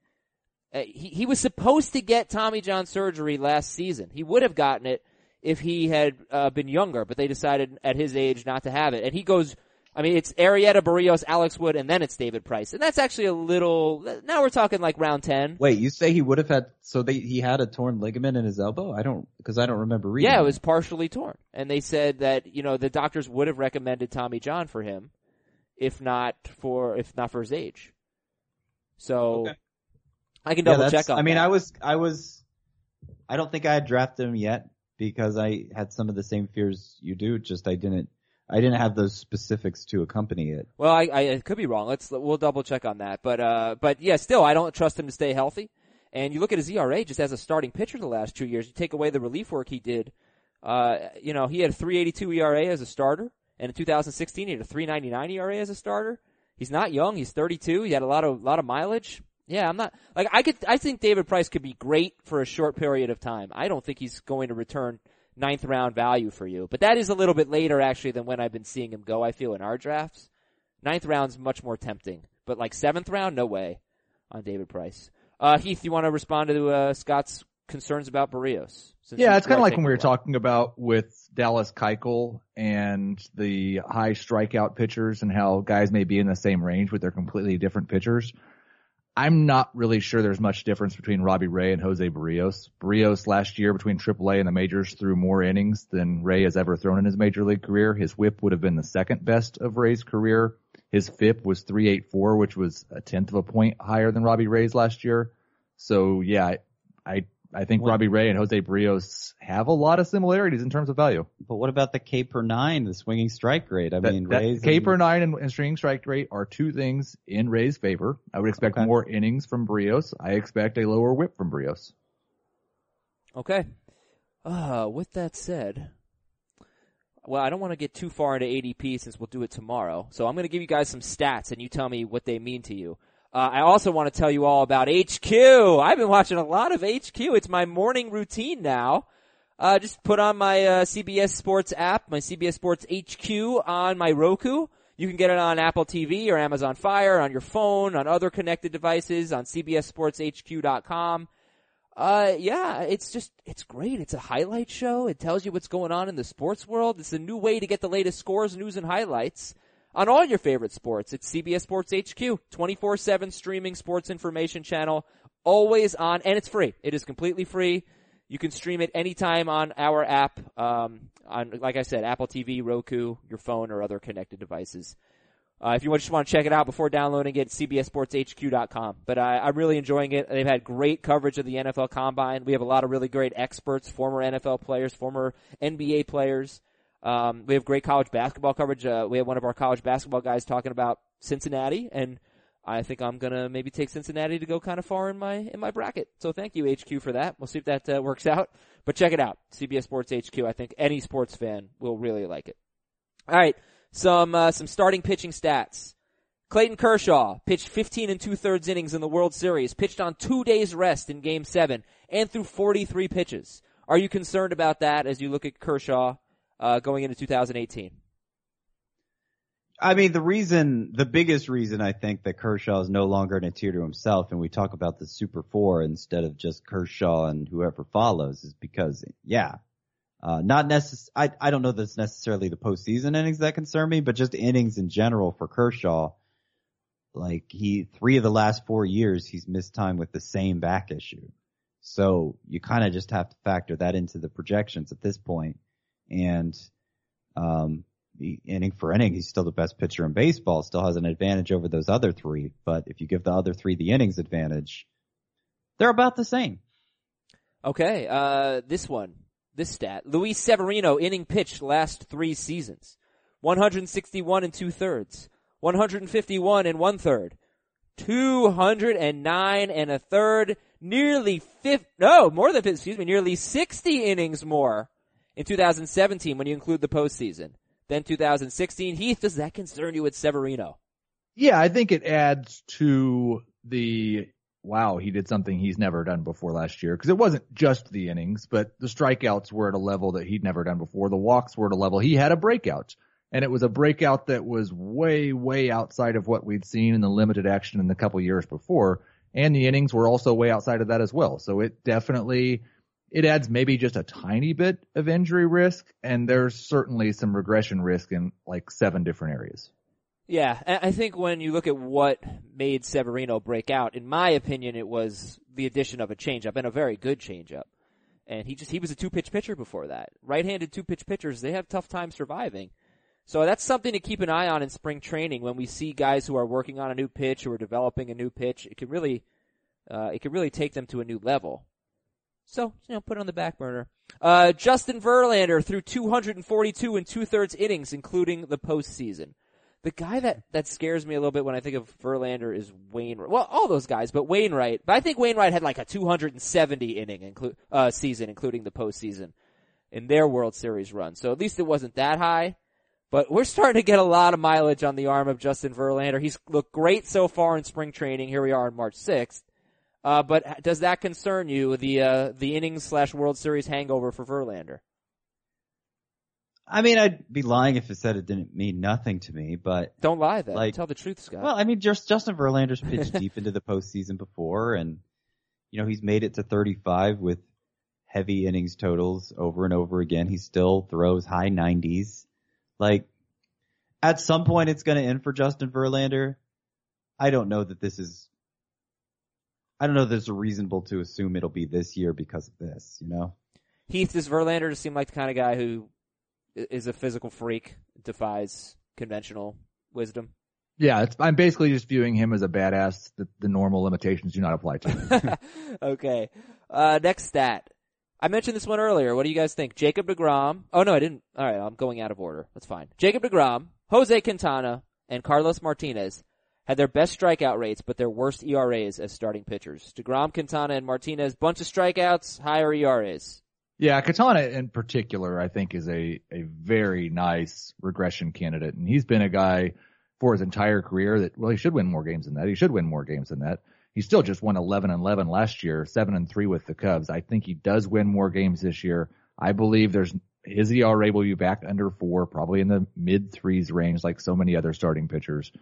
Uh, he, he was supposed to get Tommy John surgery last season. He would have gotten it if he had uh, been younger, but they decided at his age not to have it. And he goes, I mean, it's Arrieta, Berrios, Alex Wood, and then it's David Price. And that's actually a little, now we're talking like round 10. Wait, you say he would have had, so they, he had a torn ligament in his elbow? I don't, cause I don't remember reading. Yeah, it was partially torn. And they said that, you know, the doctors would have recommended Tommy John for him if not for if not for his age. So Okay. I can double that's- check on I mean, that. I was, I was, I don't think I had drafted him yet because I had some of the same fears you do. Just I didn't, I didn't have those specifics to accompany it. Well, I, I, I could be wrong. Let's we'll double check on that. But uh, but yeah, still, I don't trust him to stay healthy. And you look at his ERA just as a starting pitcher the last two years. You take away the relief work he did. Uh, you know, he had a 3.82 ERA as a starter, and in 2016 he had a 3.99 ERA as a starter. He's not young. He's 32. He had a lot of lot of mileage. Yeah, I'm not like I could. I think David Price could be great for a short period of time. I don't think he's going to return ninth round value for you, but that is a little bit later actually than when I've been seeing him go. I feel in our drafts. Ninth round's much more tempting, but like seventh round, no way on David Price. Uh, Heath, you want to respond to uh, Scott's concerns about Berrios? Yeah, it's kind of like when we were talking about with Dallas Keuchel and the high strikeout pitchers and how guys may be in the same range, but they're completely different pitchers. I'm not really sure there's much difference between Robbie Ray and Jose Berrios. Berrios last year between AAA and the majors threw more innings than Ray has ever thrown in his major league career. His whip would have been the second best of Ray's career. His FIP was 384, which was a tenth of a point higher than Robbie Ray's last year. So yeah, I, I, I think What- Robbie Ray and Jose Berrios have a lot of similarities in terms of value. But what about the K per nine, the swinging strike rate? I That, mean, that Rays K and- per nine and, and string strike rate are two things in Ray's favor. I would expect Okay. more innings from Berrios. I expect a lower whip from Berrios. Okay. Uh, with that said, well, I don't want to get too far into ADP since we'll do it tomorrow. So I'm going to give you guys some stats and you tell me what they mean to you. Uh, I also want to tell you all about HQ. I've been watching a lot of HQ. It's my morning routine now. Uh, just put on my uh, CBS Sports app, my CBS Sports HQ on my Roku. You can get it on Apple TV or Amazon Fire, on your phone, on other connected devices, on CBSSportsHQ.com. Uh, yeah, it's just, it's great. It's a highlight show. It tells you what's going on in the sports world. It's a new way to get the latest scores, news, and highlights on all your favorite sports. It's CBS Sports HQ, 24-7 streaming sports information channel, always on, and it's free. It is completely free. You can stream it anytime on our app, um, on, like I said, Apple TV, Roku, your phone, or other connected devices. Uh, if you just want to check it out before downloading it, cbssportshq.com. But I, I'm really enjoying it. They've had great coverage of the NFL Combine. We have a lot of really great experts, former NFL players, former NBA players. Um, we have great college basketball coverage. Uh, we have one of our college basketball guys talking about Cincinnati, and I think I'm gonna maybe take Cincinnati to go kind of far in my in my bracket. So thank you HQ for that. We'll see if that uh, works out. But check it out, CBS Sports HQ. I think any sports fan will really like it. All right, some uh, some starting pitching stats. Clayton Kershaw pitched 15 and two thirds innings in the World Series, pitched on two days rest in Game Seven, and threw 43 pitches. Are you concerned about that as you look at Kershaw uh, going into 2018? I mean, the reason, the biggest reason I think that Kershaw is no longer in a tier to himself, and we talk about the Super Four instead of just Kershaw and whoever follows, is because, yeah, Uh, not necess- I, I don't know that it's necessarily the postseason innings that concern me, but just innings in general for Kershaw. Like he, three of the last four years, he's missed time with the same back issue. So you kind of just have to factor that into the projections at this point. And, um, inning for inning, he's still the best pitcher in baseball, still has an advantage over those other three. But if you give the other three the innings advantage, they're about the same. Okay, uh, this one, this stat. Luis Severino inning pitched last three seasons. 161 and two thirds. 151 and one third. 209 and a third. Nearly fifth, no, more than, excuse me, nearly 60 innings more in 2017 when you include the postseason. Then 2016. Heath, does that concern you with Severino? Yeah, I think it adds to the wow, he did something he's never done before last year. Because it wasn't just the innings, but the strikeouts were at a level that he'd never done before. The walks were at a level he had a breakout. And it was a breakout that was way, way outside of what we'd seen in the limited action in the couple years before. And the innings were also way outside of that as well. So it definitely, it adds maybe just a tiny bit of injury risk. And there's certainly some regression risk in like seven different areas. Yeah, I think when you look at what made Severino break out, in my opinion, it was the addition of a changeup and a very good changeup. And he just, he was a two pitch pitcher before that. Right-handed two pitch pitchers, they have tough time surviving. So that's something to keep an eye on in spring training when we see guys who are working on a new pitch, who are developing a new pitch. It can really, uh, it can really take them to a new level. So, you know, put it on the back burner. Uh, Justin Verlander threw 242 and two thirds innings, including the postseason. The guy that, that scares me a little bit when I think of Verlander is Wainwright. Well, all those guys, but Wainwright. But I think Wainwright had like a 270 inning inclu- uh, season, including the postseason in their World Series run. So at least it wasn't that high. But we're starting to get a lot of mileage on the arm of Justin Verlander. He's looked great so far in spring training. Here we are on March 6th. Uh, but does that concern you, the, uh, the innings slash World Series hangover for Verlander? I mean, I'd be lying if it said it didn't mean nothing to me, but don't lie then. Like, Tell the truth, Scott. Well, I mean, just Justin Verlander's pitched deep into the postseason before, and you know he's made it to 35 with heavy innings totals over and over again. He still throws high 90s. Like, at some point, it's going to end for Justin Verlander. I don't know that this is. I don't know There's a reasonable to assume it'll be this year because of this. You know. Heath, does Verlander just seem like the kind of guy who is a physical freak, defies conventional wisdom. Yeah, I'm basically just viewing him as a badass that the normal limitations do not apply to. okay. Uh, next stat. I mentioned this one earlier. What do you guys think? Jacob DeGrom. Oh no, I didn't. Alright, I'm going out of order. That's fine. Jacob DeGrom, Jose Quintana, and Carlos Martinez had their best strikeout rates, but their worst ERAs as starting pitchers. DeGrom, Quintana, and Martinez, bunch of strikeouts, higher ERAs. Yeah, Quintana in particular, I think is a, a very nice regression candidate. And he's been a guy for his entire career that, well, he should win more games than that. He should win more games than that. He still just won 11 and 11 last year, 7 and 3 with the Cubs. I think he does win more games this year. I believe there's, his ERA will be back under four, probably in the mid threes range, like so many other starting pitchers.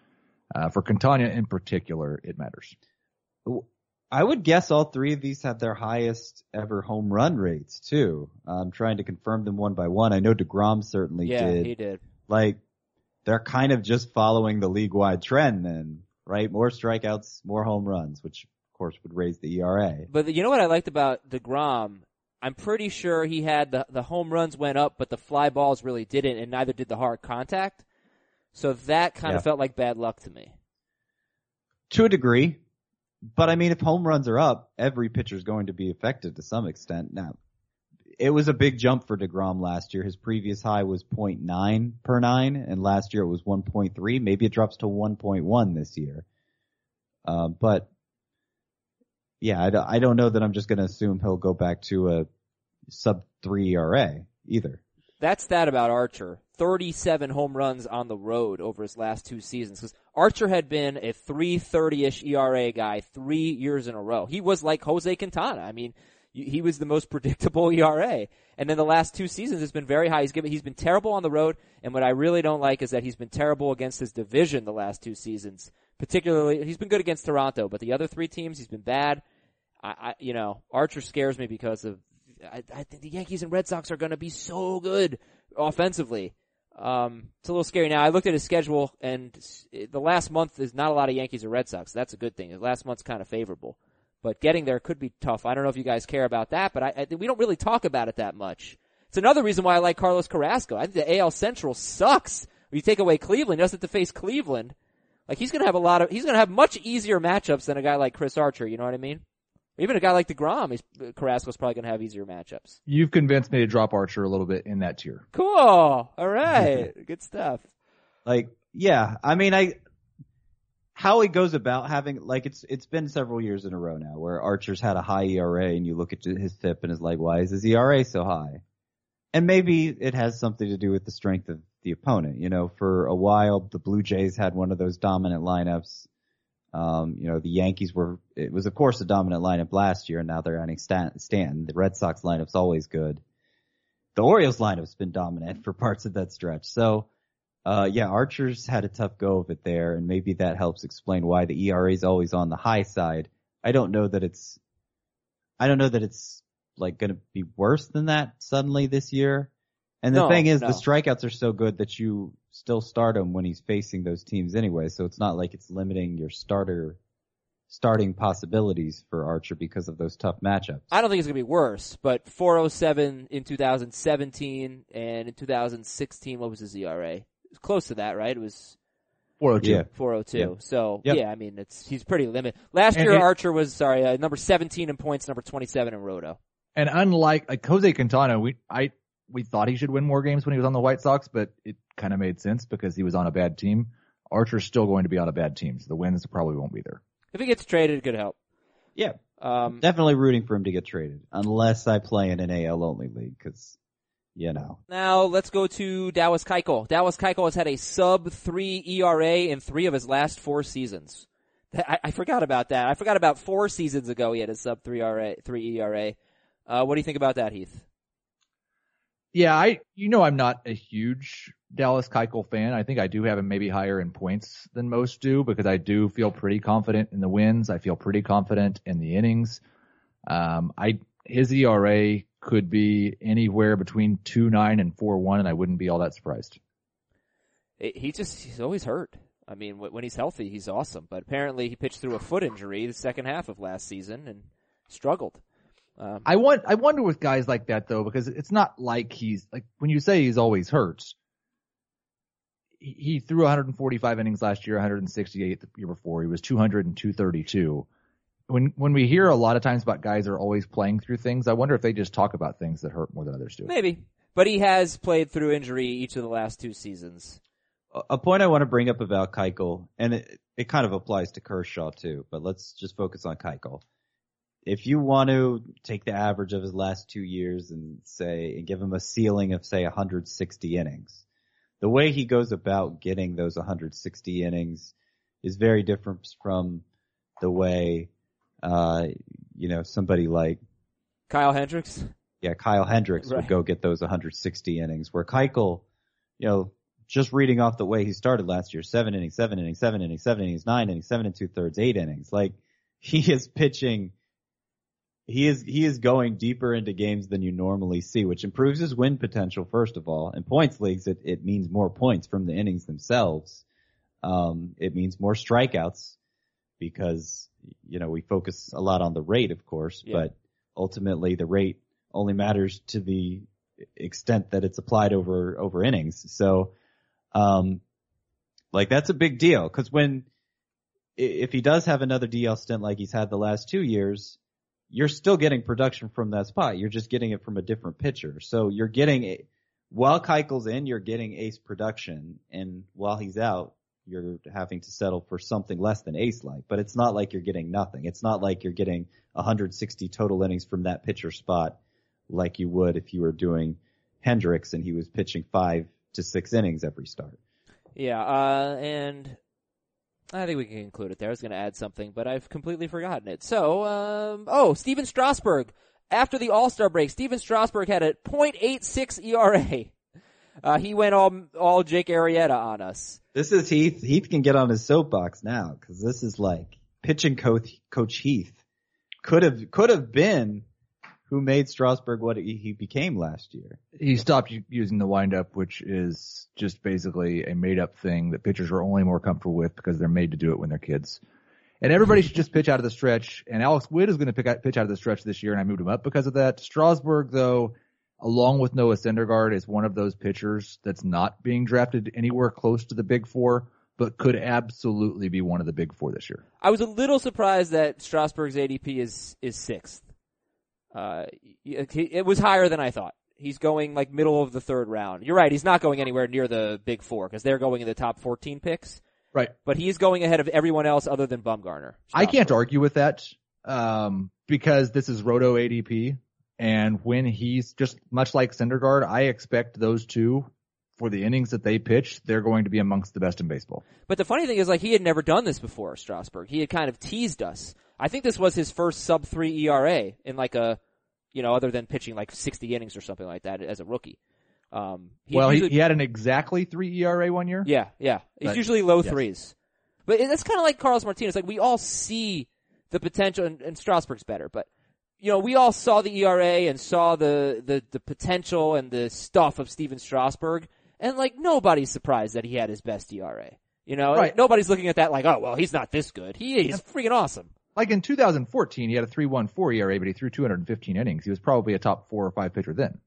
Uh, for Quintana in particular, it matters. I would guess all three of these have their highest ever home run rates too. I'm trying to confirm them one by one. I know Degrom certainly yeah, did. he did. Like they're kind of just following the league wide trend then, right? More strikeouts, more home runs, which of course would raise the ERA. But you know what I liked about Degrom? I'm pretty sure he had the the home runs went up, but the fly balls really didn't, and neither did the hard contact. So that kind Yeah. of felt like bad luck to me. To a degree. But I mean, if home runs are up, every pitcher is going to be affected to some extent. Now, it was a big jump for DeGrom last year. His previous high was 0.9 per nine, and last year it was 1.3. Maybe it drops to 1.1 this year. Uh, but yeah, I don't, I don't know that I'm just going to assume he'll go back to a sub three ERA either. That's that about Archer. 37 home runs on the road over his last two seasons. Because Archer had been a 330-ish ERA guy three years in a row. He was like Jose Quintana. I mean, he was the most predictable ERA. And then the last two seasons has been very high. He's given, he's been terrible on the road. And what I really don't like is that he's been terrible against his division the last two seasons. Particularly, he's been good against Toronto, but the other three teams, he's been bad. I, I you know, Archer scares me because of I, I think the Yankees and Red Sox are going to be so good offensively. Um, it's a little scary now. I looked at his schedule, and the last month is not a lot of Yankees or Red Sox. That's a good thing. The last month's kind of favorable, but getting there could be tough. I don't know if you guys care about that, but I, I we don't really talk about it that much. It's another reason why I like Carlos Carrasco. I think the AL Central sucks. When you take away Cleveland, he doesn't have to face Cleveland. Like he's gonna have a lot of, he's gonna have much easier matchups than a guy like Chris Archer. You know what I mean? Even a guy like Degrom, he's uh, Carrasco's probably going to have easier matchups. You've convinced me to drop Archer a little bit in that tier. Cool. All right. Good stuff. Like, yeah. I mean, I how he goes about having like it's it's been several years in a row now where Archer's had a high ERA, and you look at his FIP and is like, why is his ERA so high? And maybe it has something to do with the strength of the opponent. You know, for a while, the Blue Jays had one of those dominant lineups um, you know, the Yankees were, it was of course a dominant lineup last year and now they're adding Stanton. The Red Sox lineup's always good. The Orioles lineup's been dominant for parts of that stretch. So, uh, yeah, Archer's had a tough go of it there and maybe that helps explain why the ERA is always on the high side. I don't know that it's, I don't know that it's like going to be worse than that suddenly this year. And the No, thing is, no. the strikeouts are so good that you still start him when he's facing those teams anyway. So it's not like it's limiting your starter starting possibilities for Archer because of those tough matchups. I don't think it's going to be worse, but 407 in 2017 and in 2016, what was his ERA? It was close to that, right? It was 402. Yeah. 402. Yep. So Yep. yeah, I mean, it's he's pretty limited. Last And year, it- Archer was sorry, uh, number 17 in points, number 27 in roto. And unlike like Jose Quintana, we I we thought he should win more games when he was on the White Sox, but it kind of made sense because he was on a bad team. Archer's still going to be on a bad team, so the wins probably won't be there. If he gets traded, it could help. Yeah, Um, definitely rooting for him to get traded, unless I play in an AL only league, because you know. Now let's go to Dallas Keuchel. Dallas Keuchel has had a sub three ERA in three of his last four seasons. I, I forgot about that. I forgot about four seasons ago he had a sub three ERA. Three ERA. Uh, what do you think about that, Heath? Yeah, I you know I'm not a huge Dallas Keuchel fan. I think I do have him maybe higher in points than most do because I do feel pretty confident in the wins. I feel pretty confident in the innings. Um, I his ERA could be anywhere between two nine and four one, and I wouldn't be all that surprised. It, he just he's always hurt. I mean, when he's healthy, he's awesome. But apparently, he pitched through a foot injury the second half of last season and struggled. Um, I want I wonder with guys like that though because it's not like he's like when you say he's always hurt. He, he threw 145 innings last year, 168 the year before. He was 200 and 232. When when we hear a lot of times about guys that are always playing through things, I wonder if they just talk about things that hurt more than others do. maybe, but he has played through injury each of the last two seasons. A- A point I want to bring up about Keuchel, and it, it kind of applies to Kershaw too, but let's just focus on Keuchel. If you want to take the average of his last two years and say, and give him a ceiling of say 160 innings, the way he goes about getting those 160 innings is very different from the way, uh, you know, somebody like Kyle Hendricks. yeah, Kyle Hendricks Right. would go get those 160 innings. Where Keuchel, you know, just reading off the way he started last year, seven innings, seven innings, seven innings, seven innings, nine innings, seven and two thirds, eight innings. Like he is pitching. He is he is going deeper into games than you normally see, which improves his win potential. First of all, in points leagues, it it means more points from the innings themselves. Um, it means more strikeouts because you know we focus a lot on the rate, of course, Yeah. but ultimately the rate only matters to the extent that it's applied over over innings. So, um, like that's a big deal because when if he does have another DL stint like he's had the last two years, you're still getting production from that spot. You're just getting it from a different pitcher. So you're getting a, while Keuchel's in, you're getting ace production, and while he's out, you're having to settle for something less than ace like. But it's not like you're getting nothing. It's not like you're getting 160 total innings from that pitcher spot like you would if you were doing Hendricks and he was pitching five to six innings every start. Yeah, uh, and I think we can conclude it there. I was going to add something, but I've completely forgotten it. So, um, oh, Stephen Strasburg. After the All-Star break, Stephen Strasburg had a .86 ERA. Uh, he went all, all Jake Arrieta on us. This is Heath. Heath can get on his soapbox now because this is like pitching coach, coach Heath could have could have been who made Strasburg what he he became last year. He stopped using the windup, which is just basically a made up thing that pitchers are only more comfortable with because they're made to do it when they're kids. And everybody should just pitch out of the stretch. And Alex Wood is going to pick out, pitch out of the stretch this year, and I moved him up because of that. Strasburg, though, along with Noah Syndergaard, is one of those pitchers that's not being drafted anywhere close to the big four, but could absolutely be one of the big four this year. I was a little surprised that Strasburg's ADP is is sixth. Uh, it it was higher than I thought. He's going like middle of the third round. You're right. He's not going anywhere near the big four because they're going in the top 14 picks. Right. But he's going ahead of everyone else other than Bumgarner. I can't argue with that um, because this is Roto ADP, and when he's just much like Syndergaard, I expect those two for the innings that they pitch, they're going to be amongst the best in baseball. But the funny thing is, like, he had never done this before, Strasburg. He had kind of teased us. I think this was his first sub three ERA in like a, you know, other than pitching like 60 innings or something like that as a rookie. Um, he well, usually- he, he had an exactly three ERA one year. Yeah, yeah. It's But- usually low yes. threes. But that's kind of like Carlos Martinez. Like we all see the potential, and, and Strasburg's better, but you know, we all saw the ERA and saw the, the, the potential and the stuff of Stephen Strasburg, and like nobody's surprised that he had his best ERA. You know, Right. nobody's looking at that like, oh well, he's not this good. He is freaking awesome. Like in 2014, he had a 3.14 ERA, but he threw 215 innings. He was probably a top four or five pitcher then.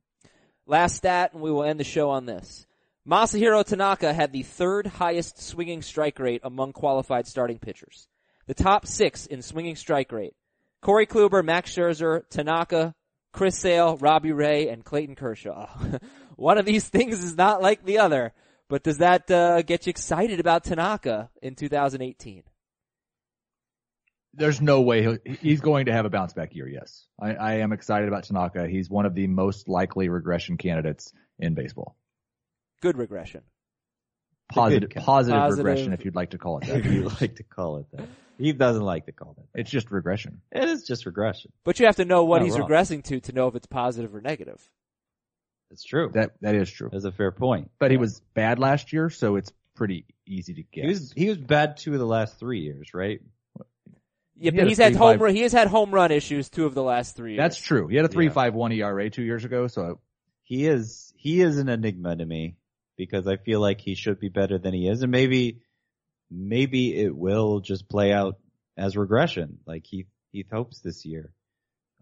Last stat, and we will end the show on this. Masahiro Tanaka had the third highest swinging strike rate among qualified starting pitchers. The top six in swinging strike rate. Corey Kluber, Max Scherzer, Tanaka, Chris Sale, Robbie Ray, and Clayton Kershaw. One of these things is not like the other, but does that uh, get you excited about Tanaka in 2018? There's no way he's going to have a bounce back year. Yes, I, I am excited about Tanaka. He's one of the most likely regression candidates in baseball. Good regression. Positive, kind. positive, Positive. regression, if you'd like to call it If that. you like to call it that. He doesn't like to call it that. it's just regression. It is just regression. But you have to know what Not he's wrong. regressing to to know if it's positive or negative. It's true. That that is true. That's a fair point. But he was bad last year, so it's pretty easy to guess. He was he was bad two of the last three years, right? Yeah, He but had he's had three, home five- run, he has had home run issues two of the last three years. That's true. He had a three Yeah. five one ERA two years ago, so He is he is an enigma to me because I feel like he should be better than he is, and maybe maybe it will just play out as regression, like Heath Heath hopes this year.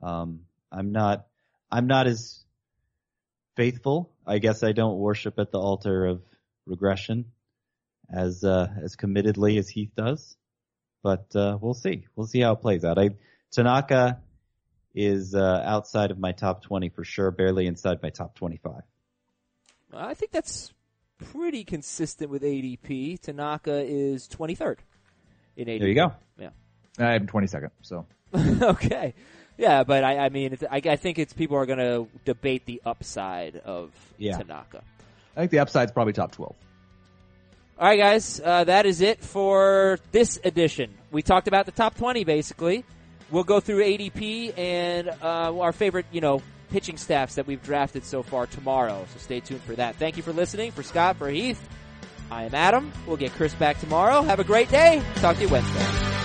Um, I'm not I'm not as faithful. I guess I don't worship at the altar of regression as uh, as committedly as Heath does. But uh, we'll see. We'll see how it plays out. I Tanaka is uh, outside of my top 20 for sure, barely inside my top 25. I think that's pretty consistent with ADP. Tanaka is 23rd in ADP. There you go. Yeah. I'm twenty second. So okay. Yeah, but I, I mean, it's, I, I think it's people are going to debate the upside of Yeah. Tanaka. I think the upside's probably top twelve. All right, guys, uh, that is it for this edition. We talked about the top 20, basically. We'll go through ADP and uh, our favorite, you know, pitching staffs that we've drafted so far tomorrow. So stay tuned for that. Thank you for listening. For Scott, for Heath, I am Adam. We'll get Chris back tomorrow. Have a great day. Talk to you Wednesday.